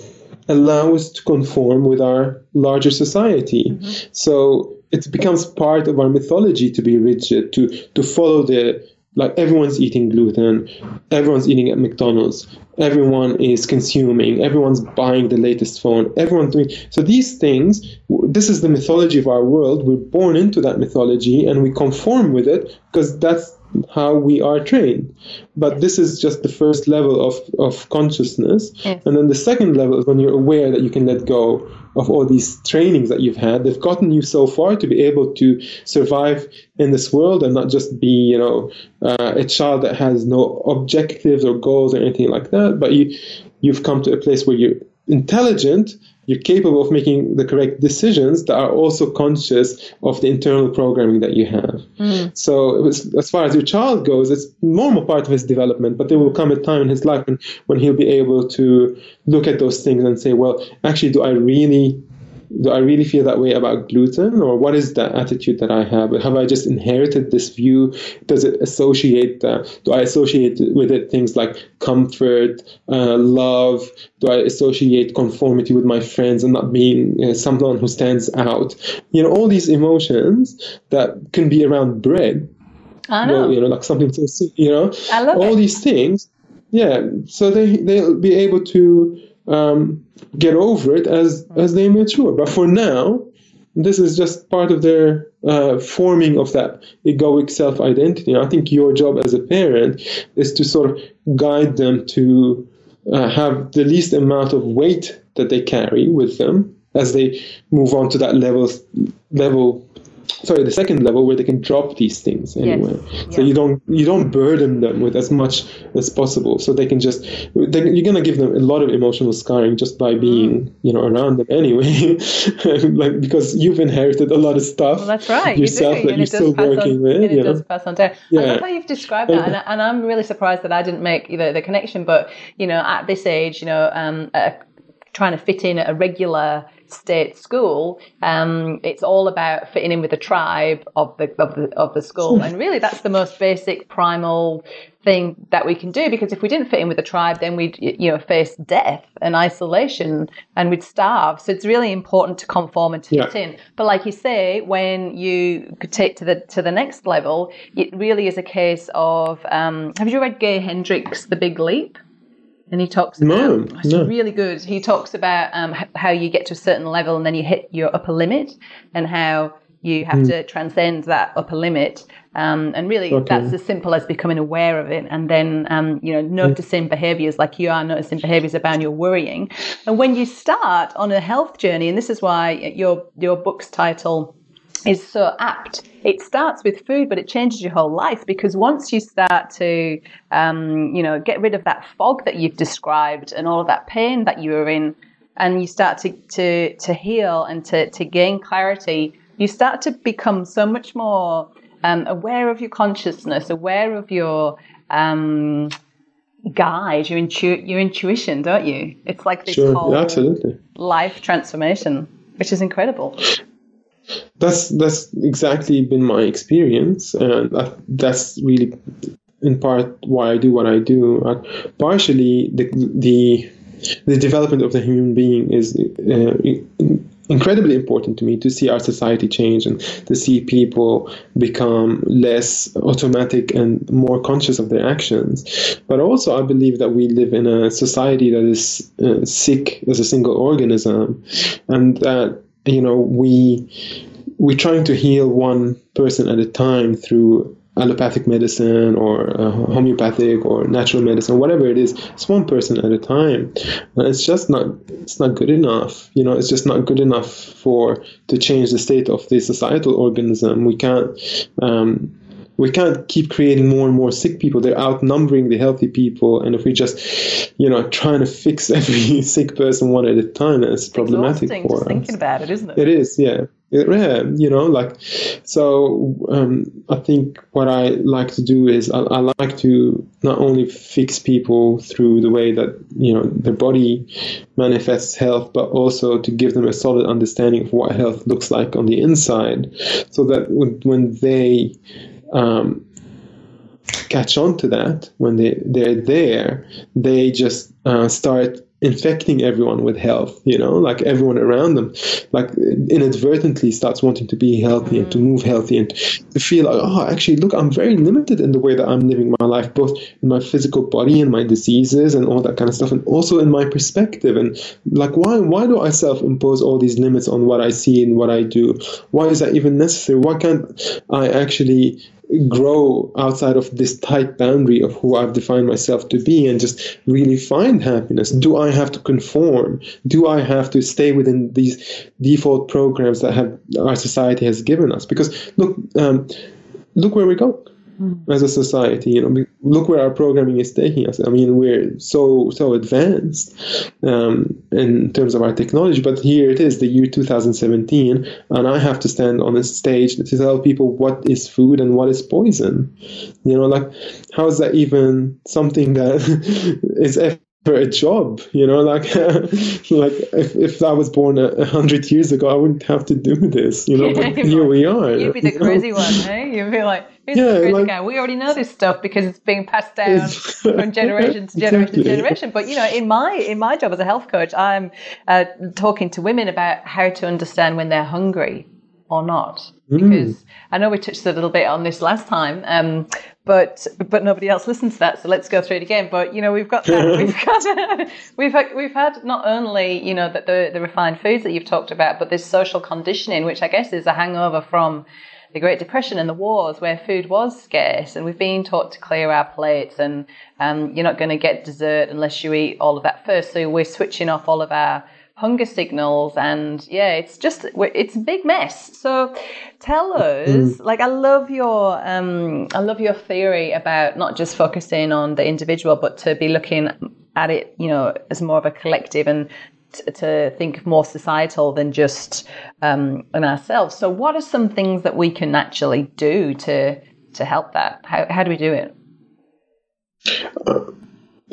allow us to conform with our larger society. Mm-hmm. So it becomes part of our mythology to be rigid, to to follow the like everyone's eating gluten, everyone's eating at McDonald's, everyone is consuming, everyone's buying the latest phone, everyone's doing so these things this is the mythology of our world. We're born into that mythology and we conform with it because that's how we are trained. But this is just the first level of, of consciousness. Yes. And then the second level is when you're aware that you can let go of all these trainings that you've had. They've gotten you so far to be able to survive in this world and not just be, you know, uh, a child that has no objectives or goals or anything like that. But you, you've come to a place where you're intelligent you're capable of making the correct decisions that are also conscious of the internal programming that you have. Mm. So was, as far as your child goes, it's normal part of his development, but there will come a time in his life when, when he'll be able to look at those things and say, well, actually, do I really do I really feel that way about gluten, or what is the attitude that I have? Have I just inherited this view? Does it associate? Uh, do I associate with it things like comfort, uh, love? Do I associate conformity with my friends and not being uh, someone who stands out? You know, all these emotions that can be around bread. I know. Well, you know, like something so you know, I love all it. these things. Yeah, so they they'll be able to um, get over it as as they mature. But for now, this is just part of their uh, forming of that egoic self identity. I think your job as a parent is to sort of guide them to uh, have the least amount of weight that they carry with them as they move on to that level level sorry the second level where they can drop these things anyway so Yeah. you don't you don't burden them with as much as possible so they can just they, you're going to give them a lot of emotional scarring just by being you know around them anyway like because you've inherited a lot of stuff Well, that's right. yourself you do, that you're still working on, with it know? does pass on down. I Yeah. love how you've described that, and, and I'm really surprised that I didn't make you know, the connection. But you know, at this age, you know, um, uh, trying to fit in at a regular state school, um, it's all about fitting in with the tribe of the of the of the school, and really, that's the most basic primal thing that we can do because if we didn't fit in with the tribe then we'd you know face death and isolation and we'd starve. So it's really important to conform and to fit in. But like you say when you take to the to the next level it really is a case of um, have you read gay hendricks the big leap and he talks about No, it's no. really good. He talks about um, how you get to a certain level and then you hit your upper limit and how you have to transcend that upper limit. Um, and really Okay. that's as simple as becoming aware of it and then um, you know noticing behaviors like you are noticing behaviors about your worrying. And when you start on a health journey and this is why your your book's title is so apt. It starts with food, but it changes your whole life because once you start to, um, you know, get rid of that fog that you've described and all of that pain that you were in, and you start to to to heal and to to gain clarity, you start to become so much more um, aware of your consciousness, aware of your um, guide, your intu- your intuition, don't you? It's like this sure whole absolutely life transformation, which is incredible. That's that's exactly been my experience and that, that's really in part why I do what I do. Partially the the the development of the human being is uh, incredibly important to me to see our society change and to see people become less automatic and more conscious of their actions. But also I believe that we live in a society that is uh, sick as a single organism and that you know we we're trying to heal one person at a time through allopathic medicine or uh, homeopathic or natural medicine whatever it is. It's one person at a time. And it's just not it's not good enough. You know it's just not good enough for to change the state of the societal organism. We can't um, we can't keep creating more and more sick people. They're outnumbering the healthy people, and if we just, you know, trying to fix every sick person one at a time, that's problematic Exhausting for just us. thinking about it, isn't it? It is, yeah. It- yeah, you know, like, so um, I think what I like to do is I, I like to not only fix people through the way that, you know, their body manifests health, but also to give them a solid understanding of what health looks like on the inside so that when they um, catch on to that. When they they're there they just uh, start infecting everyone with health you know like everyone around them like inadvertently starts wanting to be healthy and to move healthy and to feel like oh actually look i'm very limited in the way that i'm living my life both in my physical body and my diseases and all that kind of stuff and also in my perspective. And like why why do i self-impose all these limits on what i see and what i do? Why is that even necessary? Why can't i actually grow outside of this tight boundary of who I've defined myself to be and just really find happiness? Do I have to conform? Do I have to stay within these default programs that have our society has given us? Because look, um, look where we go as a society. You know, look where our programming is taking us. I mean, we're so so advanced um, in terms of our technology, but here it is, the year 2017, and I have to stand on a stage to tell people what is food and what is poison. You know, like how is that even something that is ever a job? You know, like like if, if I was born a, a hundred years ago, I wouldn't have to do this. You know, but here we are. You'd be the you know? crazy one, hey? You'd be like, who's Yeah, the like- guy? We already know this stuff because it's being passed down from generation to generation Exactly. to generation. But you know, in my in my job as a health coach, I'm uh, talking to women about how to understand when they're hungry or not. Because I know we touched a little bit on this last time, um, but but nobody else listens to that, so let's go through it again. But you know, we've got that, we've got we've had, we've had not only you know that the the refined foods that you've talked about, but this social conditioning, which I guess is a hangover from the Great Depression and the wars, where food was scarce, and we've been taught to clear our plates, and um, you're not going to get dessert unless you eat all of that first. So we're switching off all of our hunger signals, and yeah, it's just it's a big mess. So tell us, like, I love your um, I love your theory about not just focusing on the individual, but to be looking at it, you know, as more of a collective and to think more societal than just um, on ourselves. So, what are some things that we can actually do to to help that? How how do we do it? Uh,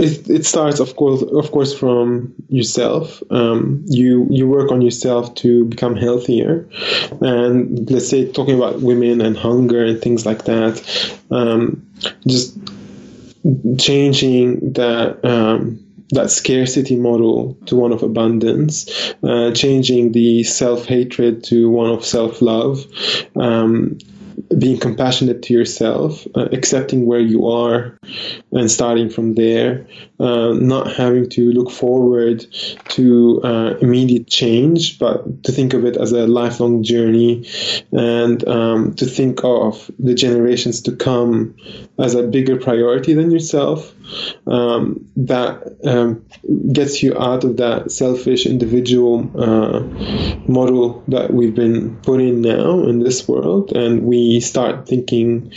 it, it starts, of course, of course, from yourself. Um, you you work on yourself to become healthier, and let's say talking about women and hunger and things like that. Um, just changing that. Um, that scarcity model to one of abundance, uh, changing the self hatred to one of self love, um, being compassionate to yourself, uh, accepting where you are, and starting from there, uh, not having to look forward to uh, immediate change, but to think of it as a lifelong journey, and um, to think of the generations to come as a bigger priority than yourself. Um, that um, gets you out of that selfish individual uh, model that we've been put in now in this world, and we start thinking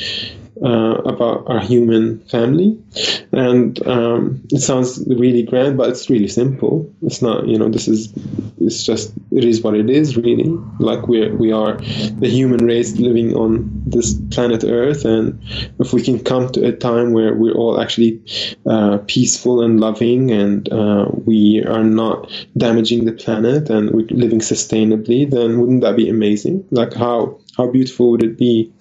uh, about our human family. And um, it sounds really grand, but it's really simple. It's not, you know, this is, it's just, it is what it is, really. Like we're, we are the human race living on this planet Earth. And if we can come to a time where we're all actually uh, peaceful and loving and uh, we are not damaging the planet and we're living sustainably, then wouldn't that be amazing? Like how how beautiful would it be?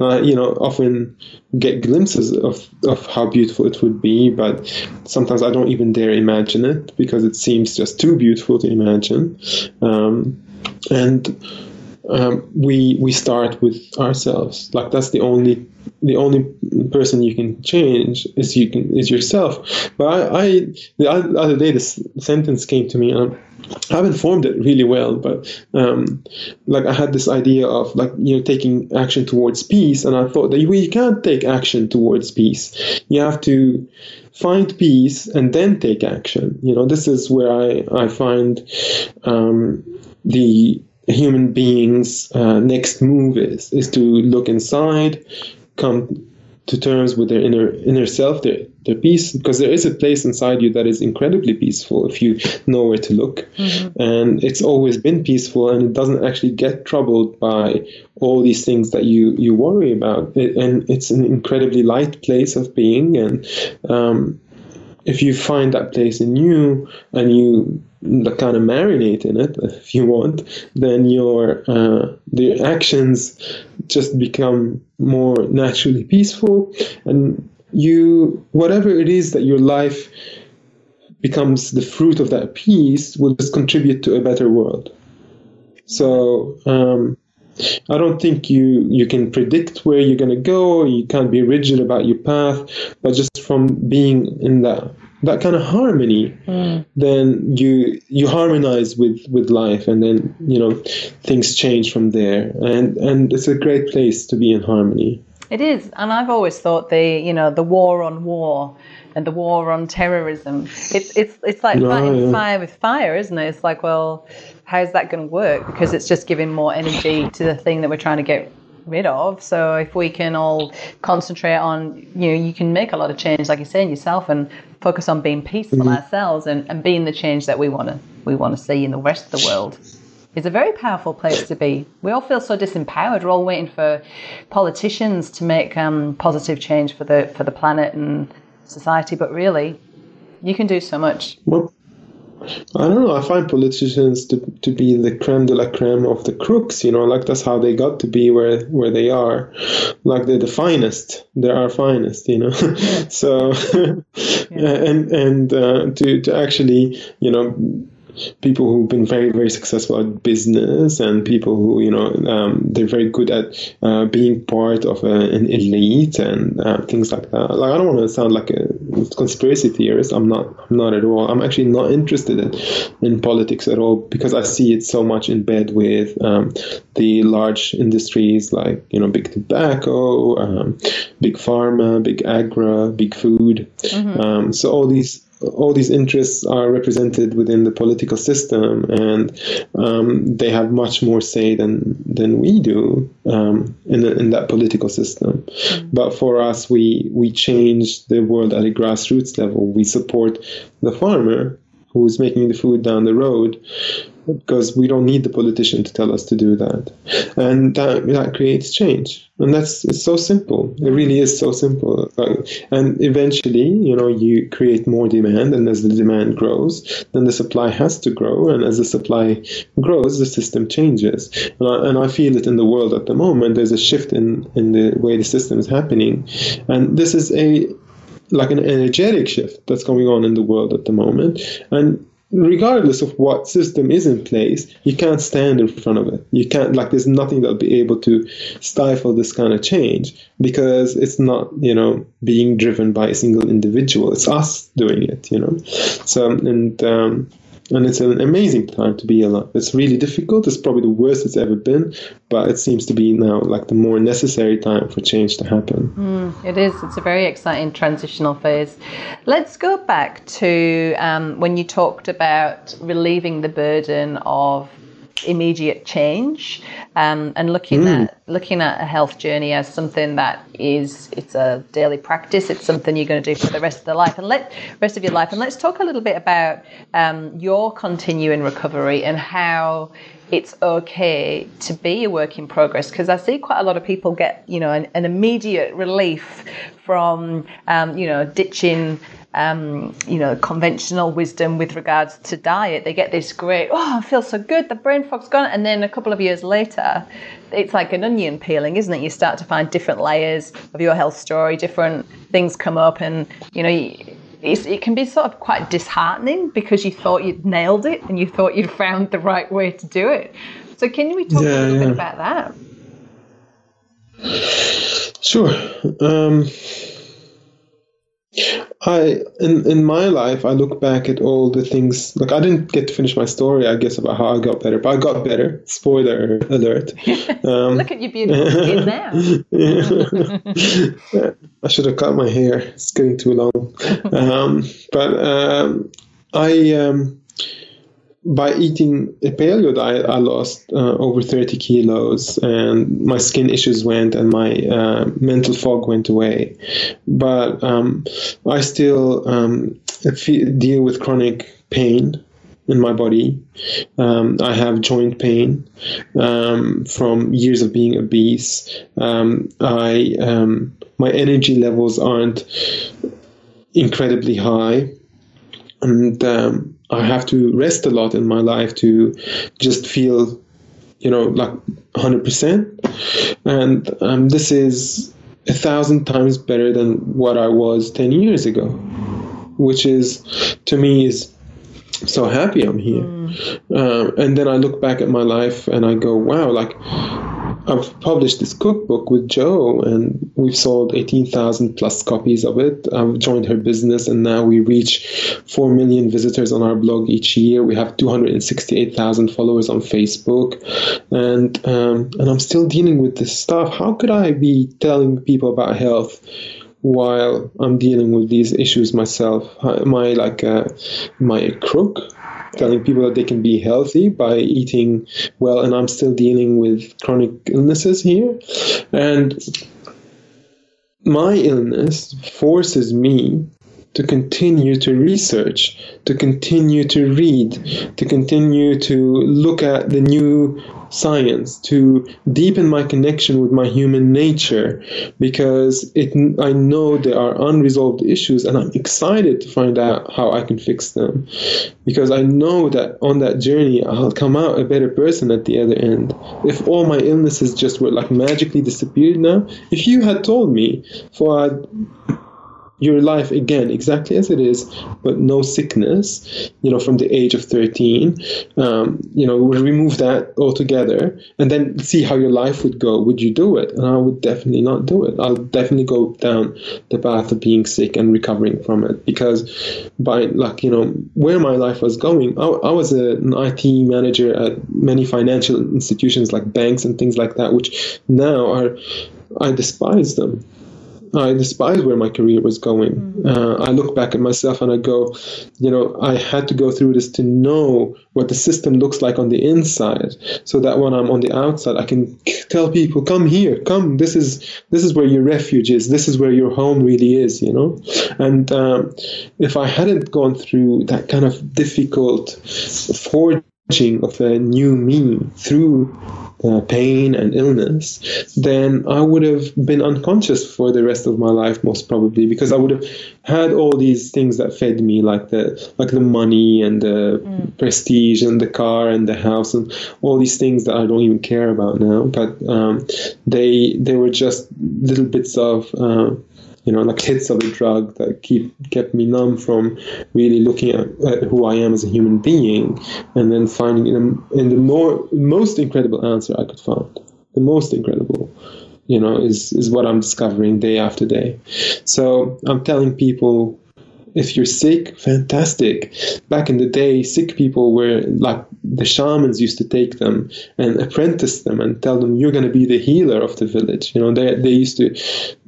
Uh, you know, often get glimpses of, of how beautiful it would be, but sometimes I don't even dare imagine it because it seems just too beautiful to imagine. Um, and um, we we start with ourselves. Like that's the only the only person you can change is you can is yourself. But I, I the other day this sentence came to me. And I haven't formed it really well, but um, like I had this idea of like you know taking action towards peace, and I thought that you, you can't take action towards peace. You have to find peace and then take action. You know, this is where I I find um, the human being's uh, next move is is to look inside, come to terms with their inner inner self, their their peace, because there is a place inside you that is incredibly peaceful if you know where to look, mm-hmm. and it's always been peaceful, and it doesn't actually get troubled by all these things that you you worry about, it, and it's an incredibly light place of being, and um, if you find that place in you and you kind of marinate in it if you want, then your uh, the actions just become more naturally peaceful, and you whatever it is that your life becomes the fruit of that peace will just contribute to a better world. So um, I don't think you you can predict where you're going to go. You can't be rigid about your path, but just from being in that that kind of harmony, mm. then you you harmonize with with life, and then you know things change from there, and and it's a great place to be in harmony. It is, and I've always thought the you know the war on war and the war on terrorism. It's it's it's like fighting yeah. fire with fire, isn't it? It's like, well, how's that going to work? Because it's just giving more energy to the thing that we're trying to get rid of. So if we can all concentrate on, you know, you can make a lot of change, like you say, in yourself, and focus on being peaceful mm-hmm. ourselves and, and being the change that we want to we want to see in the rest of the world is a very powerful place to be. We all feel so disempowered. We're all waiting for politicians to make um, positive change for the for the planet and society, but really, you can do so much. Well, I don't know. I find politicians to, to be the creme de la creme of the crooks. You know, like that's how they got to be where where they are. Like they're the finest. They're our finest. You know. so, yeah. and and uh, to to actually you know people who've been very very successful at business and people who you know um, they're very good at uh, being part of a, an elite and uh, things like that like i don't want to sound like a conspiracy theorist. I'm not. I'm not at all. I'm actually not interested in, in politics at all because I see it so much in bed with um, the large industries like you know big tobacco, um, big pharma, big agri, big food. Mm-hmm. Um, so all these all these interests are represented within the political system, and um, they have much more say than than we do um, in, in that political system. Mm-hmm. But for us, we we change the world at a grassroots level. We support the farmer who's making the food down the road because we don't need the politician to tell us to do that. And that, that creates change. And that's it's so simple. It really is so simple. And eventually, you know, you create more demand, and as the demand grows, then the supply has to grow. And as the supply grows, the system changes. And I, and I feel it in the world at the moment. There's a shift in, in the way the system is happening. And this is a like an energetic shift that's going on in the world at the moment. And regardless of what system is in place, you can't stand in front of it. You can't like there's nothing that'll be able to stifle this kind of change because it's not, you know, being driven by a single individual. It's us doing it, you know. So and um, and it's an amazing time to be alive. It's really difficult. It's probably the worst it's ever been, but it seems to be now like the more necessary time for change to happen. Mm, it is. It's a very exciting transitional phase. Let's go back to um, when you talked about relieving the burden of immediate change um, and looking mm. at looking at a health journey as something that is it's a daily practice it's something you're going to do for the rest of the life and let rest of your life and let's talk a little bit about um, your continuing recovery and how it's okay to be a work in progress because I see quite a lot of people get you know an, an immediate relief from um, you know ditching um, you know, conventional wisdom with regards to diet. They get this great, oh, I feel so good, the brain fog's gone. And then a couple of years later, it's like an onion peeling, isn't it? You start to find different layers of your health story, different things come up, and, you know, it can be sort of quite disheartening because you thought you'd nailed it and you thought you'd found the right way to do it. So, can we talk yeah, a little yeah. bit about that? Sure. Um, I in in my life, I look back at all the things. Like I didn't get to finish my story, I guess, about how I got better, but I got better. Spoiler alert! Um, look at you being in there. I should have cut my hair. It's getting too long. Um, but um, I um, by eating a paleo diet, I lost uh, over 30 kilos, and my skin issues went, and my uh, mental fog went away. But um, I still um, deal with chronic pain in my body. Um, I have joint pain um, from years of being obese. Um, I um, my energy levels aren't incredibly high, and I have to rest a lot in my life to just feel, you know, like 100%. And um, this is a thousand times better than what I was 10 years ago, which is, to me, is so happy I'm here. Mm. Uh, and then I look back at my life and I go, wow, like I've published this cookbook with Jo, and we've sold 18,000 plus copies of it. I've joined her business, and now we reach 4 million visitors on our blog each year. We have 268,000 followers on Facebook, and um, and I'm still dealing with this stuff. How could I be telling people about health? while I'm dealing with these issues myself. Am I like a, am I a crook? Telling people that they can be healthy by eating well, and I'm still dealing with chronic illnesses here. And my illness forces me to continue to research, to continue to read, to continue to look at the new science, to deepen my connection with my human nature, because it, I know there are unresolved issues and I'm excited to find out how I can fix them. Because I know that on that journey, I'll come out a better person at the other end. If all my illnesses just were like magically disappeared now, if you had told me for your life again exactly as it is, but no sickness, you know, from the age of 13, um, you know, remove that altogether and then see how your life would go. Would you do it? And I would definitely not do it. I'll definitely go down the path of being sick and recovering from it because by like, you know, where my life was going, I, I was a, an IT manager at many financial institutions like banks and things like that, which now are, I despise them. I despise where my career was going. Mm-hmm. Uh, I look back at myself and I go, you know, I had to go through this to know what the system looks like on the inside, so that when I'm on the outside, I can tell people, "Come here, come. This is this is where your refuge is. This is where your home really is." You know, and um, if I hadn't gone through that kind of difficult forging of a new me through uh, pain and illness, then I would have been unconscious for the rest of my life, most probably, because I would have had all these things that fed me, like the like the money and the mm. prestige and the car and the house and all these things that I don't even care about now. But um, they they were just little bits of uh, you know, like hits of a drug that keep kept me numb from really looking at, at who I am as a human being, and then finding in, in the more most incredible answer I could find, the most incredible, you know, is is what I'm discovering day after day. So I'm telling people if you're sick, fantastic. Back in the day, sick people were like the shamans used to take them and apprentice them and tell them you're going to be the healer of the village. You know, they they used to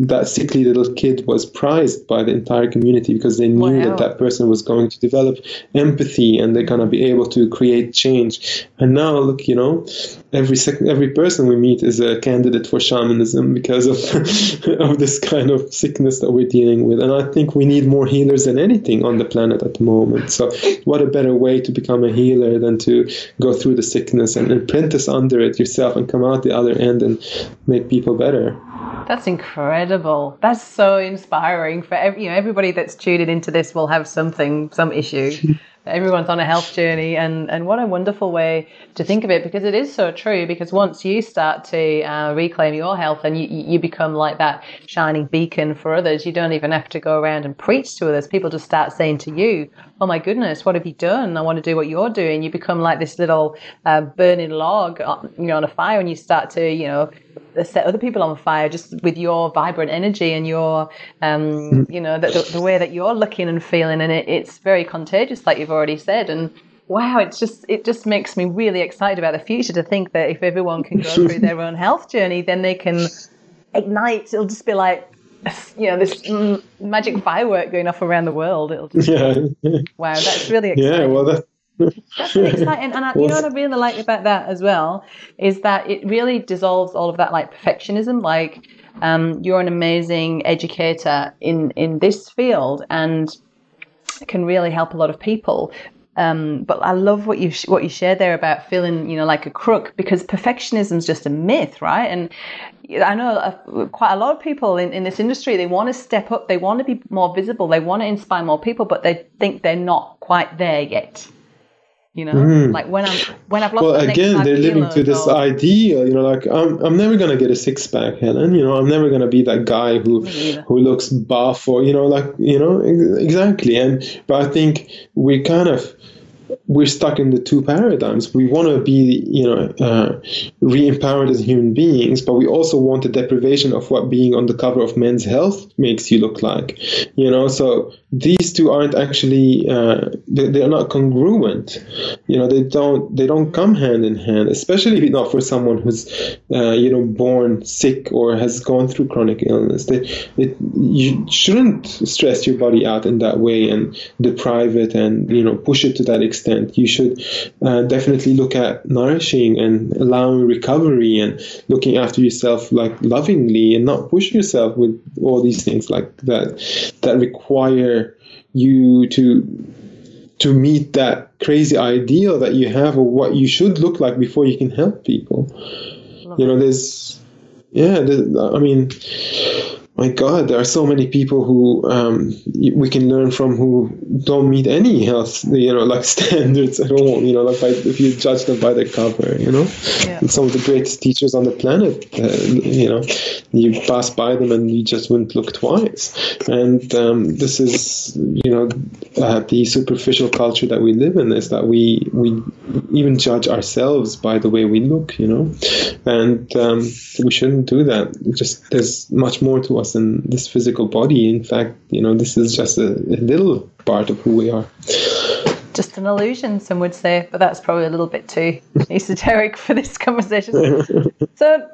that sickly little kid was prized by the entire community because they knew wow. that that person was going to develop empathy and they're going to be able to create change. And now look, you know, every second every person we meet is a candidate for shamanism because of of this kind of sickness that we're dealing with. And I think we need more healers than anything on the planet at the moment. So, what a better way to become a healer than to go through the sickness and apprentice under it yourself and come out the other end and make people better. That's incredible. That's so inspiring for every, you know everybody that's tuned into this will have something, some issue. everyone's on a health journey and and what a wonderful way to think of it because it is so true because once you start to uh, reclaim your health and you, you become like that shining beacon for others you don't even have to go around and preach to others. People just start saying to you oh my goodness what have you done? I want to do what you're doing. You become like this little uh, burning log on, you know, on a fire and you start to you know set other people on fire just with your vibrant energy and your um, mm. you know the, the, the, way that you're looking and feeling and it, it's very contagious like you've already said and wow it's just it just makes me really excited about the future to think that if everyone can go through their own health journey then they can ignite it'll just be like you know this magic firework going off around the world it'll just yeah wow that's really exciting. yeah well that that's really exciting. And I, you know what I really like about that as well is that it really dissolves all of that like perfectionism. Like um, you're an amazing educator in in this field and can really help a lot of people. Um, but I love what you what you shared there about feeling you know like a crook because perfectionism is just a myth, right? And I know uh, quite a lot of people in, in this industry they want to step up, they want to be more visible, they want to inspire more people, but they think they're not quite there yet. You know, mm. like when I'm when I've lost. Well, again, they're living to this or... idea. You know, like I'm I'm never gonna get a six pack, Helen. You know, I'm never gonna be that guy who who looks buff or you know, like you know, exactly. And but I think we kind of we're stuck in the two paradigms. We want to be, you know, uh, re-empowered as human beings, but we also want the deprivation of what being on the cover of Men's Health makes you look like, you know. So these two aren't actually uh, they, they, are not congruent. You know, they don't they don't come hand in hand, especially not for someone who's, uh, you know, born sick or has gone through chronic illness. They, they, you shouldn't stress your body out in that way and deprive it and you know push it to that extent extent. You should uh, definitely look at nourishing and allowing recovery and looking after yourself like lovingly and not push yourself with all these things like that that require you to to meet that crazy ideal that you have of what you should look like before you can help people. Love you know, there's yeah, I mean my God, there are so many people who um, we can learn from who don't meet any health, you know, like standards at all. You know, like by, if you judge them by their cover, you know, Yeah. some of the greatest teachers on the planet, uh, you know, you pass by them and you just wouldn't look twice. And um, this is, you know, uh, the superficial culture that we live in is that we we even judge ourselves by the way we look, you know, and um, we shouldn't do that. Just there's much more to us than this physical body. In fact, you know, this is just a, a little part of who we are. Just an illusion, some would say, but that's probably a little bit too esoteric for this conversation. so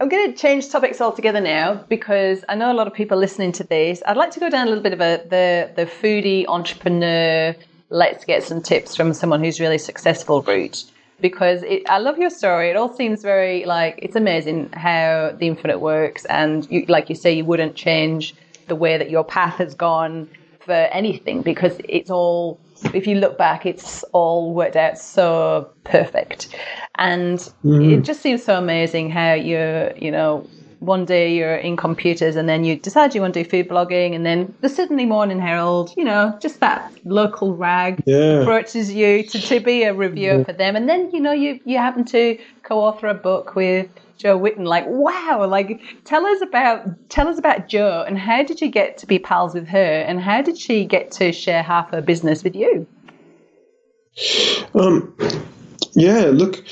I'm going to change topics altogether now because I know a lot of people listening to this. I'd like to go down a little bit of a the the foodie entrepreneur. Let's get some tips from someone who's really successful route because it, I love your story. It all seems very like it's amazing how the infinite works, and you, like you say, you wouldn't change the way that your path has gone for anything because it's all. If you look back, it's all worked out so perfect, and it mm. just seems so amazing how you're, you know, one day you're in computers and then you decide you want to do food blogging and then the Sydney Morning Herald, you know, just that local rag Yeah. approaches you to, to be a reviewer for them and then, you know, you, you happen to co-author a book with Jo Whitton. Like, wow, like tell us about tell us about Jo and how did you get to be pals with her and how did she get to share half her business with you? Um, yeah, look,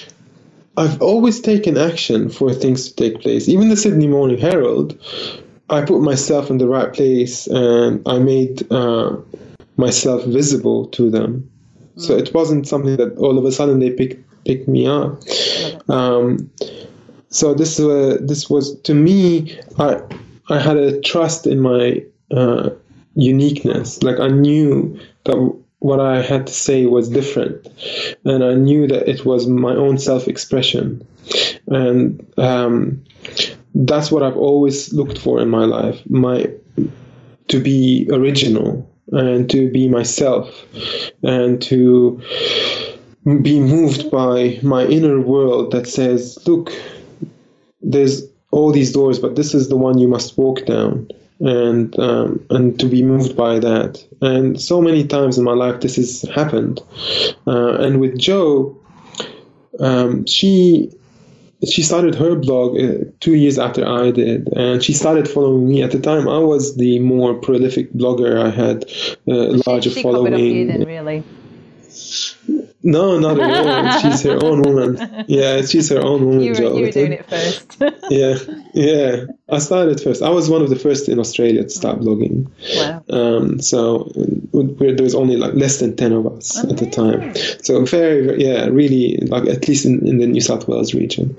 I've always taken action for things to take place. Even the Sydney Morning Herald, I put myself in the right place and I made uh, myself visible to them. So it wasn't something that all of a sudden they picked picked me up. Um, so this uh, this was to me, I I had a trust in my uh, uniqueness. Like I knew that what I had to say was different, and I knew that it was my own self-expression, and um, that's what I've always looked for in my life. My to be original and to be myself and to be moved by my inner world that says, look, there's all these doors, but this is the one you must walk down. And um, and to be moved by that, and so many times in my life this has happened, uh, and with Jo, um, she she started her blog uh, two years after I did, and she started following me. At the time, I was the more prolific blogger. I had a larger she following. copied you then, really. No, not at all. she's her own woman. Yeah, she's her own woman. You were, Jo you were doing it first. Yeah, yeah. I started first. I was one of the first in Australia to start blogging. wow. Um, so there was only like less than ten of us at the time. So very, very, yeah, really, like at least in, in the New South Wales region.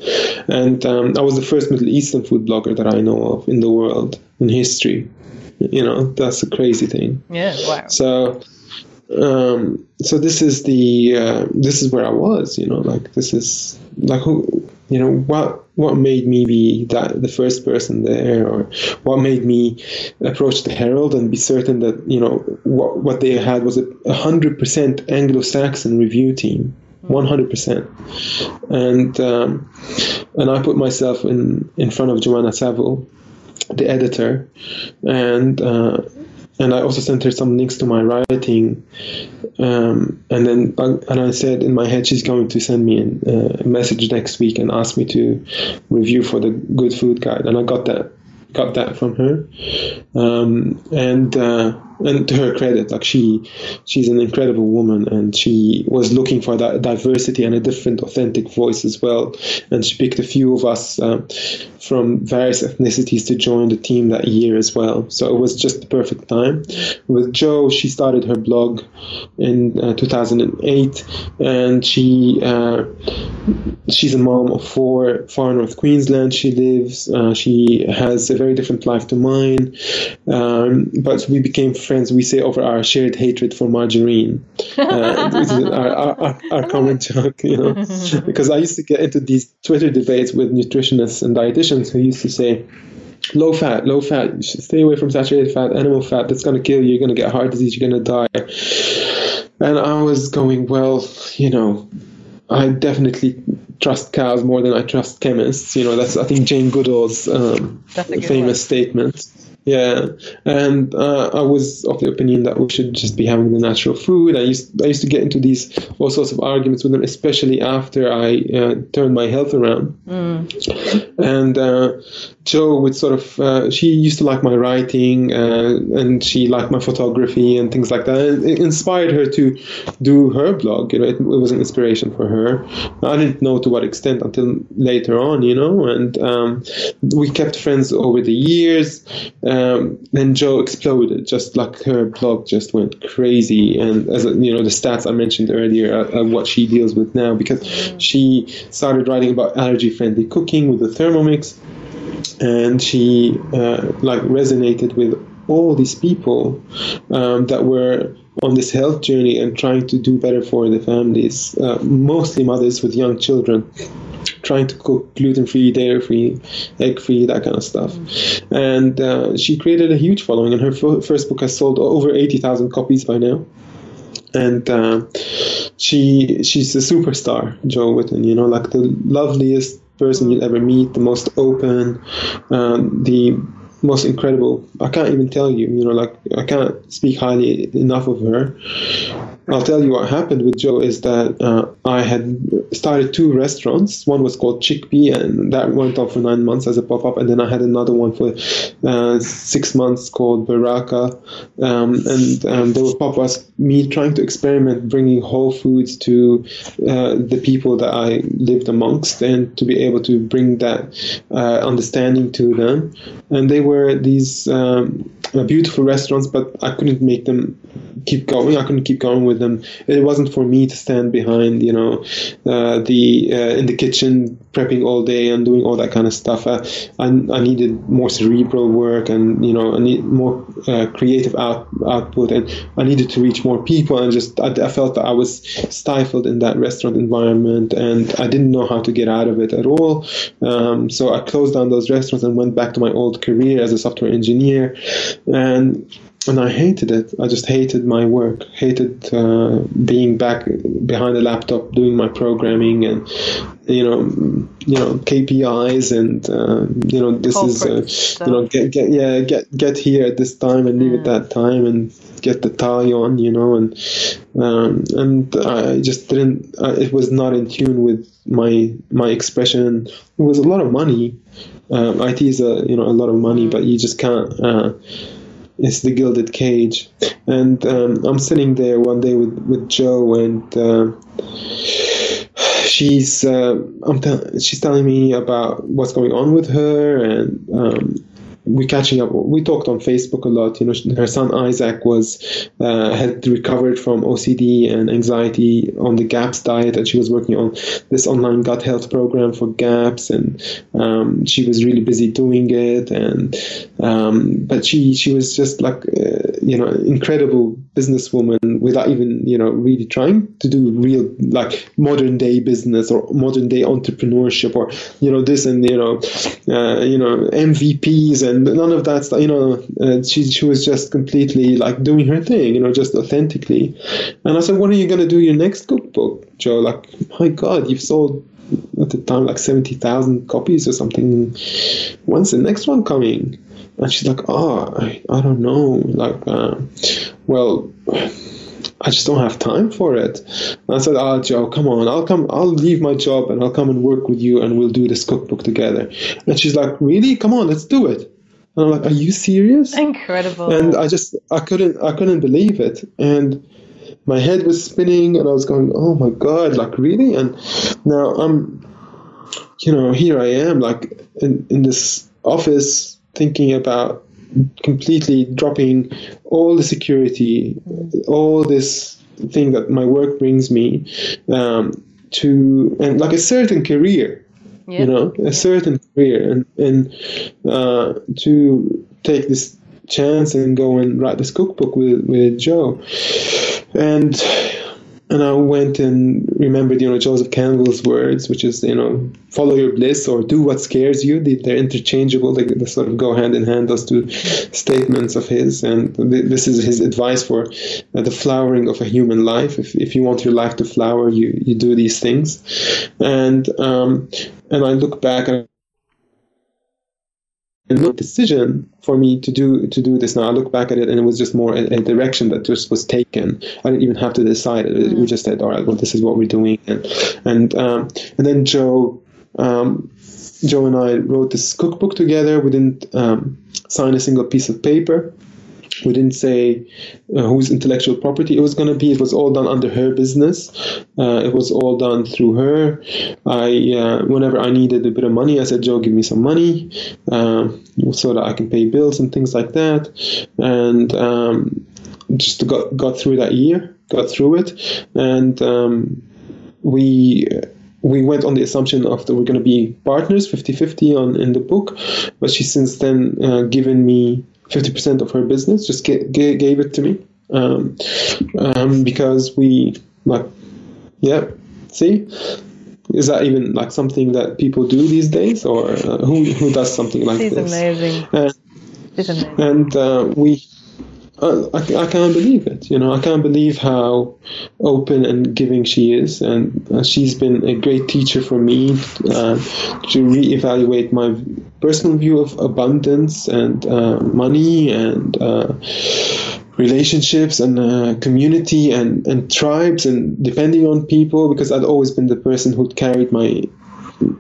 And um, I was the first Middle Eastern food blogger that I know of in the world in history. You know, that's a crazy thing. Yeah, wow. So, um, so this is the uh, this is where I was. You know, like this is like who you know what what made me be that the first person there, or what made me approach the Herald and be certain that you know what what they had was a hundred percent Anglo-Saxon review team. One hundred percent, and um, and I put myself in in front of Joanna Savill, the editor, and uh, and I also sent her some links to my writing, um, and then uh, and I said in my head she's going to send me uh, a message next week and ask me to review for the Good Food Guide, and I got that got that from her, um, and uh, and to her credit, like she she's an incredible woman, and she was looking for that diversity and a different, authentic voice as well, and she picked a few of us um, from various ethnicities to join the team that year as well. So it was just the perfect time. With Jo, she started her blog in uh, 2008, and she uh, she's a mom of four, far north Queensland. She lives. Uh, she has a very different life to mine, um, but we became friends. We say over our shared hatred for margarine. Uh, our, our, our, common joke, you know, because I used to get into these Twitter debates with nutritionists and dietitians who used to say. Low fat, low fat. You should stay away from saturated fat, animal fat. That's going to kill you. You're going to get heart disease. You're going to die. And I was going, well, you know, I definitely trust cows more than I trust chemists. You know, that's I think Jane Goodall's um, That's a good famous statement. Yeah, and uh, I was of the opinion that we should just be having the natural food. I used I used to get into these all sorts of arguments with them, especially after I uh, turned my health around. And uh, Jo would sort of uh, she used to like my writing uh, and she liked my photography and things like that. And it inspired her to do her blog. You know, it, it was an inspiration for her. I didn't know to what extent until later on. You know, and um, we kept friends over the years um, then Jo exploded, just like her blog just went crazy. And as you know, the stats I mentioned earlier are, what she deals with now because she started writing about allergy-friendly cooking with the Thermomix, and she uh, like resonated with all these people um, that were on this health journey and trying to do better for the families, uh, mostly mothers with young children trying to cook gluten free, dairy free, egg free, that kind of stuff. And uh, she created a huge following, and her f- first book has sold over 80,000 copies by now. And uh, she she's a superstar, Jo Whitton. You know, like the loveliest person you'll ever meet, the most open, um, the most incredible. I can't even tell you. You know, like I can't speak highly enough of her. I'll tell you what happened with Jo is that uh, I had started two restaurants. One was called Chickpea, and that went on for nine months as a pop up. And then I had another one for uh, six months called Baraka. Um, and um, they were pop ups, me trying to experiment bringing whole foods to uh, the people that I lived amongst and to be able to bring that uh, understanding to them. And they were these um, beautiful restaurants, but I couldn't make them keep going. I couldn't keep going with them. It wasn't for me to stand behind, you know, uh, the uh, in the kitchen prepping all day and doing all that kind of stuff. Uh, I, I needed more cerebral work and you know I need more uh, creative out, output and I needed to reach more people and just I, I felt that I was stifled in that restaurant environment and I didn't know how to get out of it at all. Um, so I closed down those restaurants and went back to my old career as a software engineer and and I hated it. I just hated my work. Hated uh, being back behind the laptop doing my programming and you know you know KPIs and uh, you know this Corporate is uh, you know get get yeah get get here at this time and leave at that time and get the tie on you know and um, and I just didn't. Uh, it was not in tune with my my expression. It was a lot of money. Um, IT is a you know a lot of money, but you just can't. It's the gilded cage. And um, I'm sitting there one day with, with Jo, and uh, she's uh, I'm te- she's telling me about what's going on with her, and um, we're catching up. We talked on Facebook a lot. You know, her son Isaac was uh, had recovered from OCD and anxiety on the GAPS diet, and she was working on this online gut health program for GAPS, and um, she was really busy doing it. And um, but she she was just like uh, you know incredible businesswoman without even you know really trying to do real like modern day business or modern day entrepreneurship or you know this and you know uh, you know MVPs and none of that. You know, uh, she she was just completely like doing her thing. You know, just authentically. And I said, when are you gonna do your next cookbook, Jo? Like, my God, you've sold at the time like seventy thousand copies or something. When's the next one coming? And she's like, oh, I, I don't know. Like, uh, well. I just don't have time for it. And I said, "Ah, oh, Jo, come on, I'll come, I'll leave my job and I'll come and work with you and we'll do this cookbook together." And she's like, "Really? Come on, let's do it." And I'm like, "Are you serious?" Incredible. And I just, I couldn't, I couldn't believe it, and my head was spinning, and I was going, "Oh my god, like really?" And now I'm, you know, here I am, like in in this office, thinking about completely dropping all the security, all this thing that my work brings me um, to, and like a certain career, You know, a certain career, and and uh, to take this chance and go and write this cookbook with with Jo, and and I went and remembered, you know, Joseph Campbell's words, which is, you know, follow your bliss or do what scares you. They, they're interchangeable. They, they sort of go hand in hand, those two statements of his. And th- this is his advice for uh, the flowering of a human life. If, if you want your life to flower, you, you do these things. And, um, and I look back and no decision for me to do to do this now. I look back at it and it was just more a, a direction that just was taken. I didn't even have to decide it. Mm. We just said, all right, well, this is what we're doing, and and um, and then Jo. Um, Jo and I wrote this cookbook together. We didn't um, sign a single piece of paper. We didn't say uh, whose intellectual property it was going to be. It was all done under her business. Uh, it was all done through her. I, uh, whenever I needed a bit of money, I said, "Jo, give me some money, um, so that I can pay bills and things like that." And um, just got got through that year, got through it, and um, we we went on the assumption of that we're going to be partners 50-50 on in the book but she's since then uh, given me 50% of her business just ga- ga- gave it to me um, um, because we like yeah see is that even like something that people do these days or uh, who, who does something like She's this amazing. Uh, She's amazing. and uh, we I, I can't believe it you know i can't believe how open and giving she is. And uh, she's been a great teacher for me uh, to reevaluate my personal view of abundance and uh, money and uh, relationships and uh, community and, and tribes and depending on people because i'd always been the person who'd carried my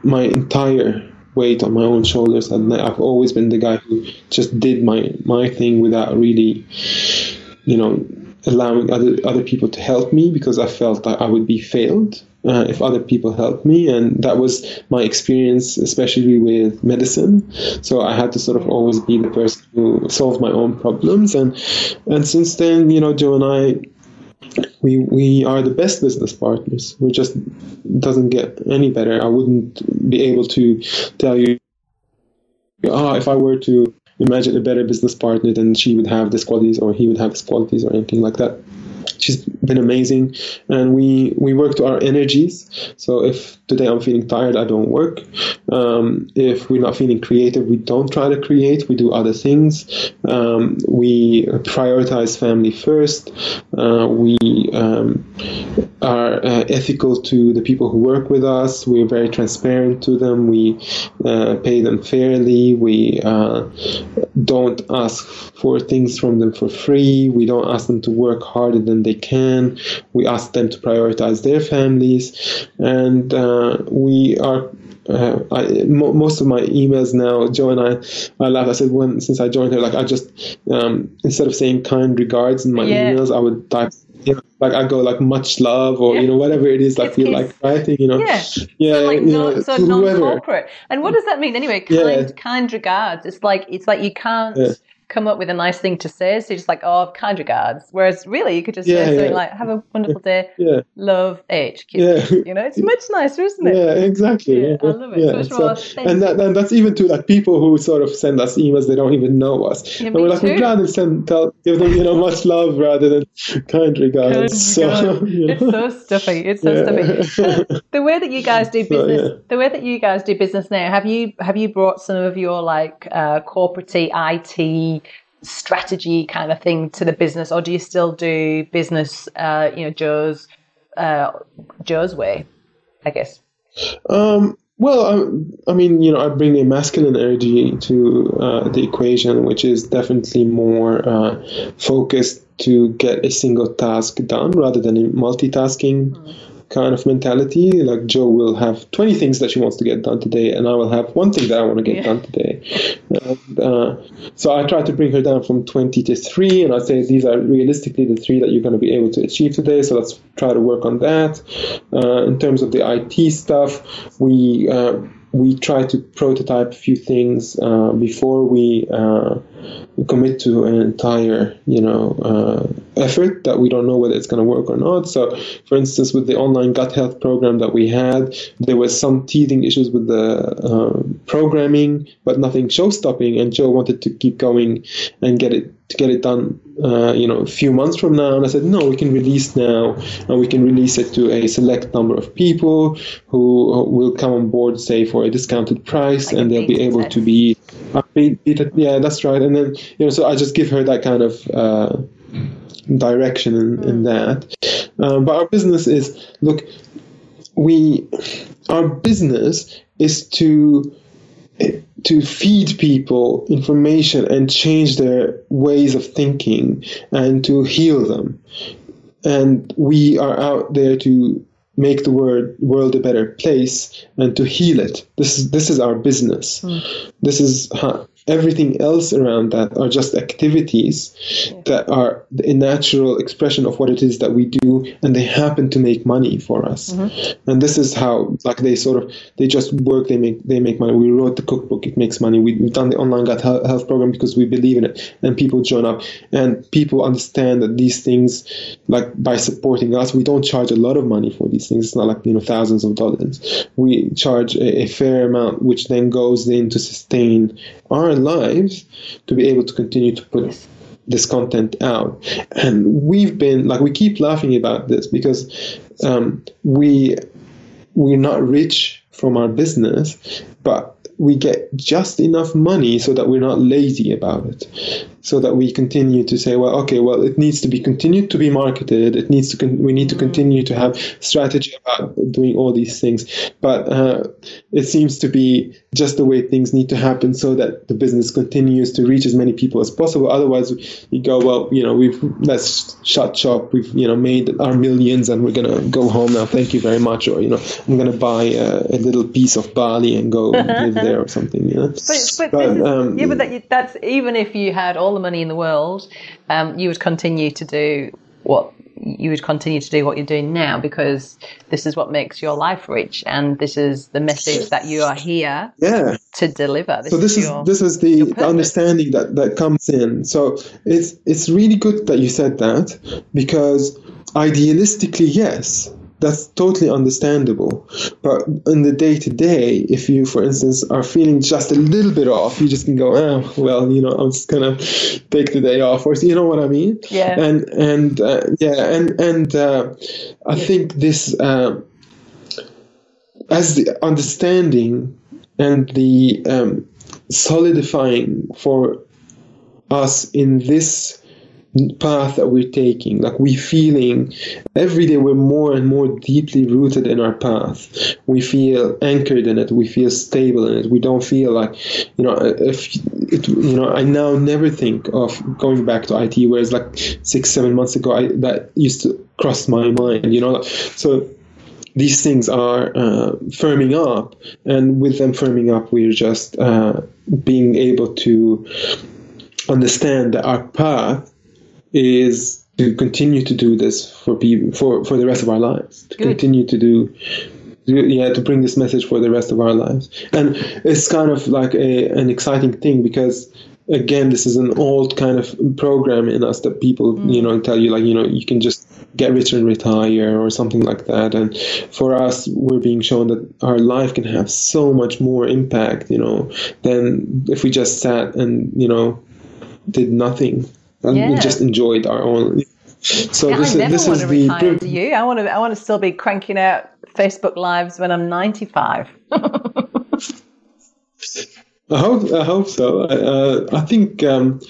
my entire weight on my own shoulders and I've always been the guy who just did my my thing without really you know allowing other other people to help me because I felt that I would be failed uh, if other people helped me and that was my experience especially with medicine. So I had to sort of always be the person who solved my own problems and and since then you know Jo and I we we are the best business partners. We just doesn't get any better. I wouldn't be able to tell you, ah, if I were to imagine a better business partner, then she would have these qualities or he would have these qualities or anything like that. She's been amazing, and we we work to our energies. So if today I'm feeling tired, I don't work. Um, if we're not feeling creative, we don't try to create. We do other things. Um, we prioritize family first. Uh, we um, are uh, ethical to the people who work with us. We're very transparent to them. We uh, pay them fairly. We uh, don't ask for things from them for free. We don't ask them to work harder than they can. We ask them to prioritize their families, and uh, we are. Uh, I, mo- most of my emails now, Jo and I, I laugh. I said when since I joined her, like I just um, instead of saying kind regards in my Yeah. emails, I would type. You know, like I go like much love or Yeah. you know whatever it is feel it's- like writing you know Yeah. yeah like you know so to whoever non-corporate. And what does that mean anyway? Kind, Yeah. kind regards. It's like it's like you can't. Come up with a nice thing to say. So you're just like, oh, kind regards. Whereas really, you could just Yeah, say something yeah. like, "Have a wonderful day, yeah love H." yeah You know, it's much nicer, isn't it? Yeah, exactly. Yeah, I love it. So so- and that, and that's even to like people who sort of send us emails they don't even know us. And we're like, we'd too. rather send tell give them you know much love rather than kind regards. Kind so you know. It's so stuffy. It's so stuffy. The way that you guys do business, the way that you guys do business now, have you have you brought some of your like uh, corporate IT strategy kind of thing to the business, or do you still do business, uh, you know, Jo's uh, Jo's way? I guess. Um, well, I, I mean, you know, I bring a masculine energy to uh, the equation, which is definitely more uh, focused to get a single task done rather than a multitasking kind of mentality. Like Jo will have 20 things that she wants to get done today, and I will have one thing that I want to get Yeah. done today. And, uh, so I try to bring her down from 20 to 3, and I say these are realistically the three that you're going to be able to achieve today. So let's try to work on that. Uh, in terms of the IT stuff, we uh, we try to prototype a few things uh, before we uh, commit to an entire, you know, uh, effort that we don't know whether it's going to work or not. So, for instance, with the online gut health program that we had, there was some teething issues with the uh, programming, but nothing show-stopping. And Jo wanted to keep going and get it to get it done, uh, you know, a few months from now. And I said, no, we can release now, and we can release it to a select number of people who will come on board, say, for a discounted price, Like and they'll be able to be, yeah, that's right. And then you know, so I just give her that kind of. Uh, direction in, in that um, but our business is look we our business is to to feed people information and change their ways of thinking and to heal them. And we are out there to make the world world a better place and to heal it. This is this is our business. Mm. This is how, everything else around that are just activities yeah. that are a natural expression of what it is that we do and they happen to make money for us. Mm-hmm. and this is how like they sort of they just work they make they make money. We wrote the cookbook it makes money. We, have done the online gut health program because we believe in it and people join up. And people understand that these things like by supporting us we don't charge a lot of money for these things. It's not like you know thousands of dollars. We charge a, a fair amount which then goes in to sustain our lives to be able to continue to put this content out. And we've been like we keep laughing about this because um, we we're not rich from our business, but we get just enough money so that we're not lazy about it so that we continue to say well okay well it needs to be continued to be marketed. It needs to con- we need to continue to have strategy about doing all these things. But uh, it seems to be just the way things need to happen so that the business continues to reach as many people as possible. Otherwise you go well you know we've let's shut shop. We've you know made our millions and we're gonna go home now. Thank you very much. Or you know i'm gonna buy a, a little piece of bali and go live there or something you know? But, but, but um, yeah but that, that's even if you had all the money in the world um, you would continue to do what you would continue to do what you're doing now because this is what makes your life rich and this is the message that you are here yeah. to deliver. This so this is, is this is the, the understanding that that comes in. So it's it's really good that you said that because idealistically yes that's totally understandable. But in the day to day, if you, for instance, are feeling just a little bit off, you just can go, oh, well, you know, I'm just gonna take the day off, or you know what I mean? Yeah. And and uh, yeah, and and uh, I yeah. think this uh, as the understanding and the um, solidifying for us in this path that we're taking. Like we feeling every day we're more and more deeply rooted in our path. We feel anchored in it. We feel stable in it. We don't feel like you know if it, you know i now never think of going back to it whereas like six seven months ago I, that used to cross my mind you know? So these things are uh, firming up and with them firming up we're just uh, being able to understand that our path is to continue to do this for people for, for the rest of our lives. To Good. continue to do yeah to bring this message for the rest of our lives and it's kind of like a, an exciting thing because again this is an old kind of program in us that people mm. you know tell you like you know you can just get rich and retire or something like that and for us we're being shown that our life can have so much more impact you know than if we just sat and you know did nothing and yeah. we just enjoyed our own. So yeah, this I never is this want is to the. Retire to you. I want to. I want to still be cranking out Facebook lives when I'm 95. I hope. I hope so. Uh, I think. Um,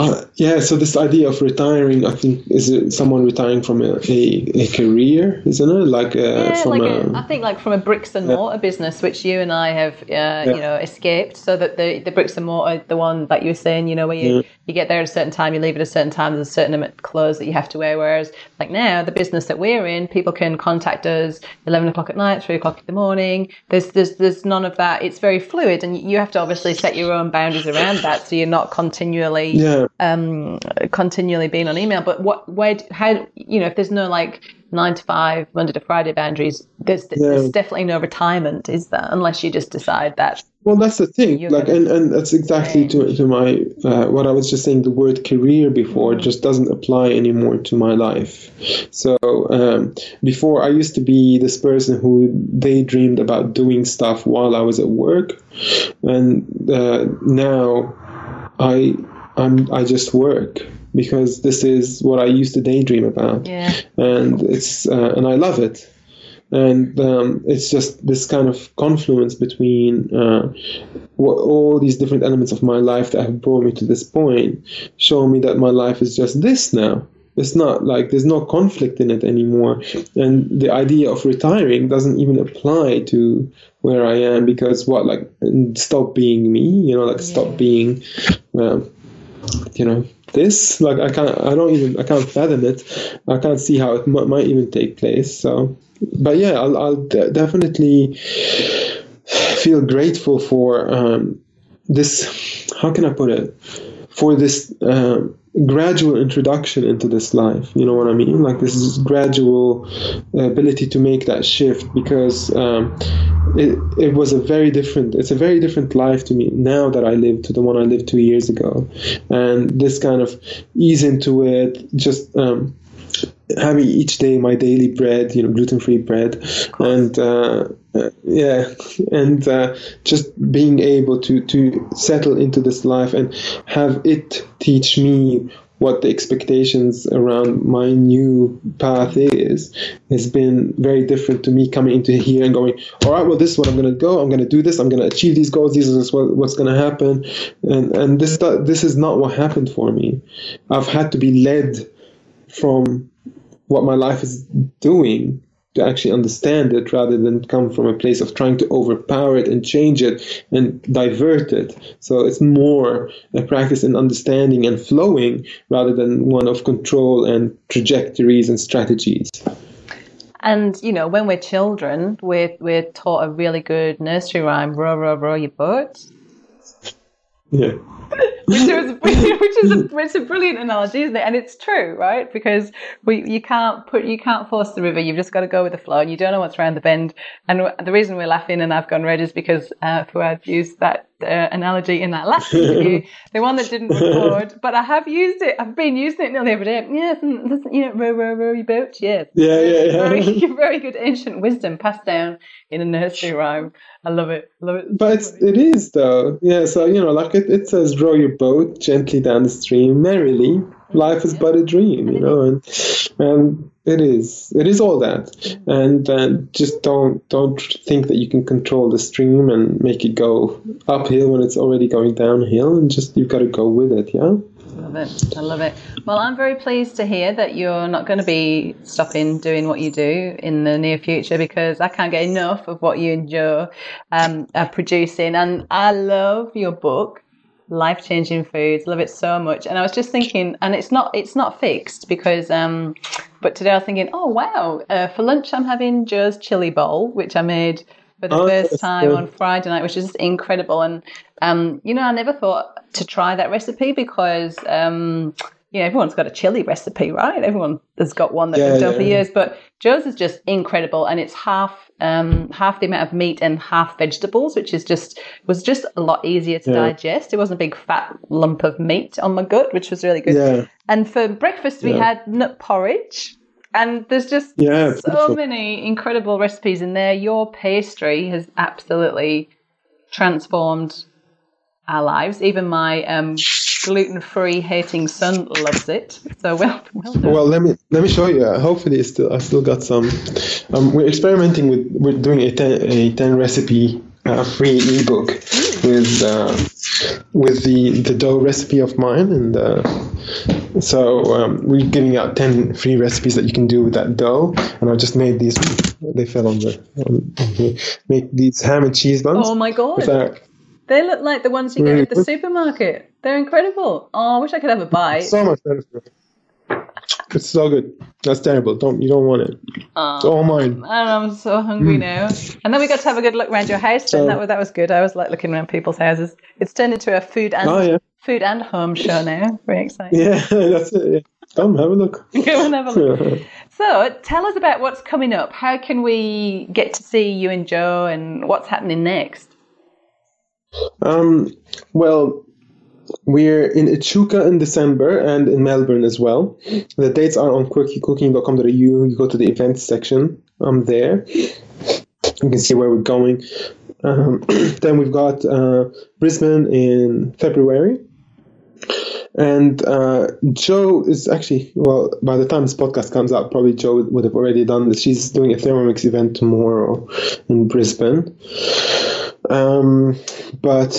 uh, yeah, so this idea of retiring, I think, is it someone retiring from a, a, a career, isn't it? Like, uh, yeah, from like a, a, I think, like from a bricks and mortar yeah. business, which you and I have, uh, yeah. you know, escaped. So that the, the bricks and mortar, the one that you were saying, you know, where you, you get there at a certain time, you leave at a certain time, there's a certain amount of clothes that you have to wear. Whereas, like now, the business that we're in, people can contact us 11 o'clock at night, 3 o'clock in the morning. There's, there's, there's none of that. It's very fluid, and you have to obviously set your own boundaries around that so you're not continually. Yeah um, continually being on email. But what, where, how, you know, if there's no like nine to five, Monday to Friday boundaries, there's, yeah. there's definitely no retirement, is there? Unless you just decide that. Well, that's the thing. Like, and, and that's exactly to, to my, uh, what I was just saying, the word career before just doesn't apply anymore to my life. So, um, before I used to be this person who daydreamed about doing stuff while I was at work. And, uh, now I, I'm I just work because this is what I used to daydream about. Yeah. And it's uh, and I love it. And um, it's just this kind of confluence between uh, what, all these different elements of my life that have brought me to this point, show me that my life is just this now. it's not like there's no conflict in it anymore and the idea of retiring doesn't even apply to where i am because what like stop being me you know like stop being um, you know this like i can't i don't even i can't fathom it. I can't see how it m- might even take place so. But yeah i'll, I'll de- definitely feel grateful for um, this how can i put it? For this um, gradual introduction into this life you know what i mean? Like this is gradual ability to make that shift because um, it, it was a very different it's a very different life to me now that i live to the one i lived two years ago. And this kind of ease into it just um, having each day my daily bread, you know, gluten-free bread, and uh, uh, yeah, and uh, just being able to to settle into this life and have it teach me what the expectations around my new path is has been very different to me coming into here and going all right well this is what i'm going to go. I'm going to do this. I'm going to achieve these goals. This is what, what's going to happen. And and this this is not what happened for me. I've had to be led from what my life is doing to actually understand it rather than come from a place of trying to overpower it and change it and divert it. So it's more a practice in understanding and flowing rather than one of control and trajectories and strategies. And you know, when we're children, we're we're taught a really good nursery rhyme: "Row, row, row your boat." Yeah. which is which is a, it's a brilliant analogy, isn't it? And it's true, right? Because we you can't put you can't force the river. You've just got to go with the flow, and you don't know what's around the bend. And the reason we're laughing and I've gone red is because uh, Fouad used that uh, analogy in that last interview, the one that didn't record. But I have used it. I've been using it nearly every day. Yeah, listen, you know, row, row, row your boat. Yeah, Yeah, yeah, yeah. Very, very good ancient wisdom passed down in a nursery rhyme. I love it. Love it. But it's, it is though. Yeah, so you know, like it, it says row your boat gently down the stream merrily. Life is but a dream, you know, and and it is. It is all that. And uh, just don't don't think that you can control the stream and make it go uphill when it's already going downhill and just you've got to go with it, yeah? Love it. I love it. Well, I'm very pleased to hear that you're not going to be stopping doing what you do in the near future because I can't get enough of what you and Jo um, are producing. And I love your book, Life Changing Foods. Love it so much. And I was just thinking, and it's not it's not fixed because, um, but today I was thinking, oh wow, uh, for lunch I'm having Jo's chili bowl, which I made for the Oh, first time good. on Friday night, which is just incredible. And um, you know, I never thought to try that recipe because um, you know everyone's got a chili recipe, right? Everyone has got one that Yeah, they've done for yeah. years. But Jo's is just incredible, and it's half um, half the amount of meat and half vegetables, which is just was just a lot easier to Yeah. digest. It wasn't a big fat lump of meat on my gut, which was really good. Yeah. And for breakfast, we Yeah. had nut porridge. And there's just Yeah, so beautiful. many incredible recipes in there. Your pastry has absolutely transformed our lives. Even my um, gluten-free hating son loves it. So well, well done. Well, let me let me show you. Uh, hopefully, it's still I still got some. Um, we're experimenting with we're doing a ten, a ten recipe uh, free ebook with uh, with the the dough recipe of mine, and uh, so um, we're giving out ten free recipes that you can do with that dough. And I just made these. They fell on the on, on. Make these ham and cheese buns. oh my god. They look like the ones you get at the supermarket. They're incredible. Oh, I wish I could have a bite. So much better. It's so good. That's terrible. Don't you don't want it. It's Oh. all mine. I'm so hungry hmm. now. And then we got to have a good look around your house. So- that was that was good. I was like looking around people's houses. It's turned into a food and Oh yeah. food and home show now. Very exciting. Yeah, that's it. Yeah. Come have a look. Go and have a look. So, tell us about what's coming up. How can we get to see you and Jo, and what's happening next? Um, well, we're in Echuca in December and in Melbourne as well. The dates are on quirkycooking.com.au. You go to the events section. I'm there. You can see where we're going. Um, then we've got uh, Brisbane in February. And uh, Jo is actually, well, by the time this podcast comes out, probably Jo would have already done this. She's doing a Thermomix event tomorrow in Brisbane. Um, but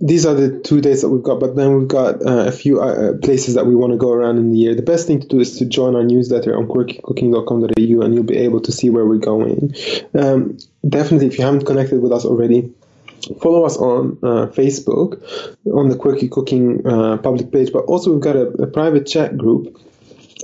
these are the two days that we've got. But then we've got uh, a few uh, places that we want to go around in the year. The best thing to do is to join our newsletter on quirkycooking.com.au, and you'll be able to see where we're going. Um, definitely, if you haven't connected with us already, follow us on uh, Facebook on the Quirky Cooking uh, public page. But also, we've got a, a private chat group,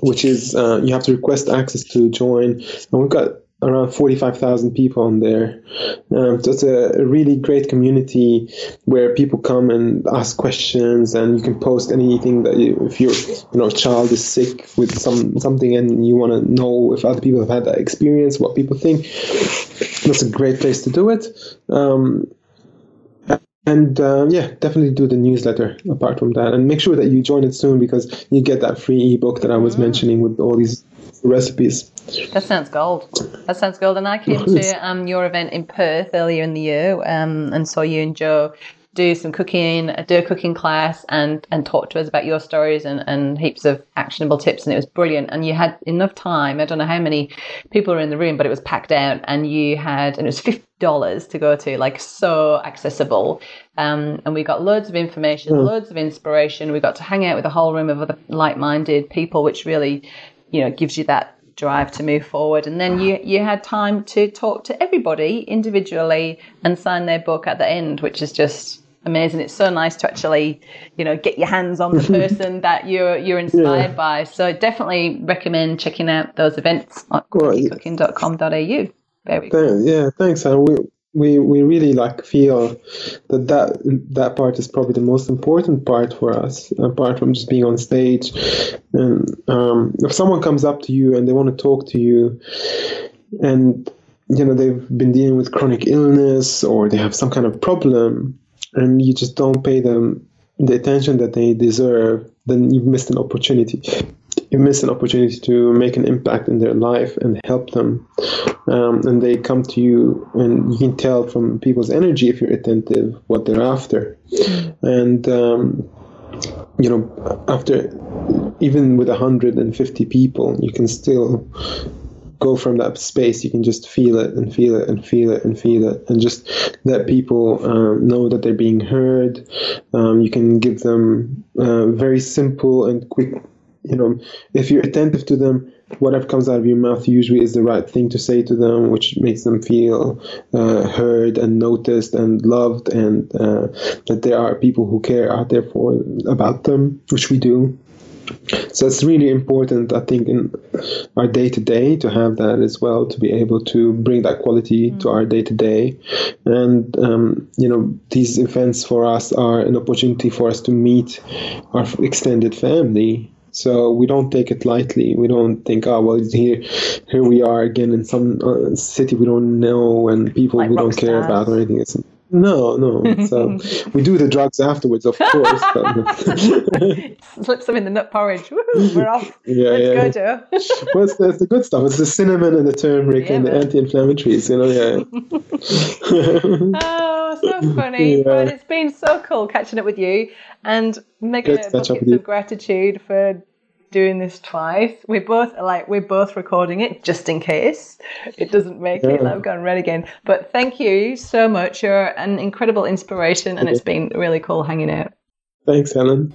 which is uh, you have to request access to join, and we've got around 45,000 people on there. Um, so it's a, really great community where people come and ask questions and you can post anything that you, if your you know child is sick with some something and you want to know if other people have had that experience, what people think. That's a great place to do it. Um, and uh, yeah, definitely do the newsletter apart from that. And make sure that you join it soon because you get that free ebook that I was mm. mentioning with all these recipes. That sounds gold. That sounds gold. And I came to um, your event in Perth earlier in the year um, and saw you and Jo do some cooking, do a cooking class, and and talk to us about your stories and, and heaps of actionable tips. And it was brilliant. And you had enough time. I don't know how many people were in the room, but it was packed out. And you had, and it was fifty dollars to go to, like so accessible. Um, and we got loads of information, mm. loads of inspiration. We got to hang out with a whole room of other like-minded people, which really, you know, gives you that drive to move forward. And then you you had time to talk to everybody individually and sign their book at the end, which is just amazing. It's so nice to actually, you know, get your hands on the person that you're you're inspired yeah. by. So definitely recommend checking out those events at cooking.com.au. Very cool. Yeah, thanks, Anne. We we we really like feel that that that part is probably the most important part for us apart from just being on stage and um, if someone comes up to you and they want to talk to you and you know they've been dealing with chronic illness or they have some kind of problem and you just don't pay them the attention that they deserve then you've missed an opportunity you miss an opportunity to make an impact in their life and help them. Um, and they come to you, and you can tell from people's energy if you're attentive what they're after. And um, you know, after even with 150 people, you can still go from that space. You can just feel it and feel it and feel it and feel it, and just let people um, know that they're being heard. Um, you can give them uh, very simple and quick you know, if you're attentive to them, whatever comes out of your mouth usually is the right thing to say to them, which makes them feel uh, heard and noticed and loved, and uh, that there are people who care out there for about them, which we do. So it's really important, I think, in our day to day to have that as well, to be able to bring that quality mm. to our day to day. And, um, you know, these events for us are an opportunity for us to meet our extended family so we don't take it lightly. We don't think, oh well, here, here we are again in some uh, city we don't know and people like we don't care stars. about or anything. It's, no, no. So um, we do the drugs afterwards, of course. Slip some in the nut porridge. we're off. Yeah, Let's yeah. go, Jo. well, it's, it's, the good stuff. It's the cinnamon and the turmeric yeah, and man. the anti-inflammatories. You know, yeah. oh, so funny. Yeah. But it's been so cool catching up with you and making a buckets of gratitude for doing this twice. We're both like we're both recording it just in case it doesn't make yeah. it. I've gone red again. But thank you so much. You're an incredible inspiration, and it's been really cool hanging out. Thanks, Helen.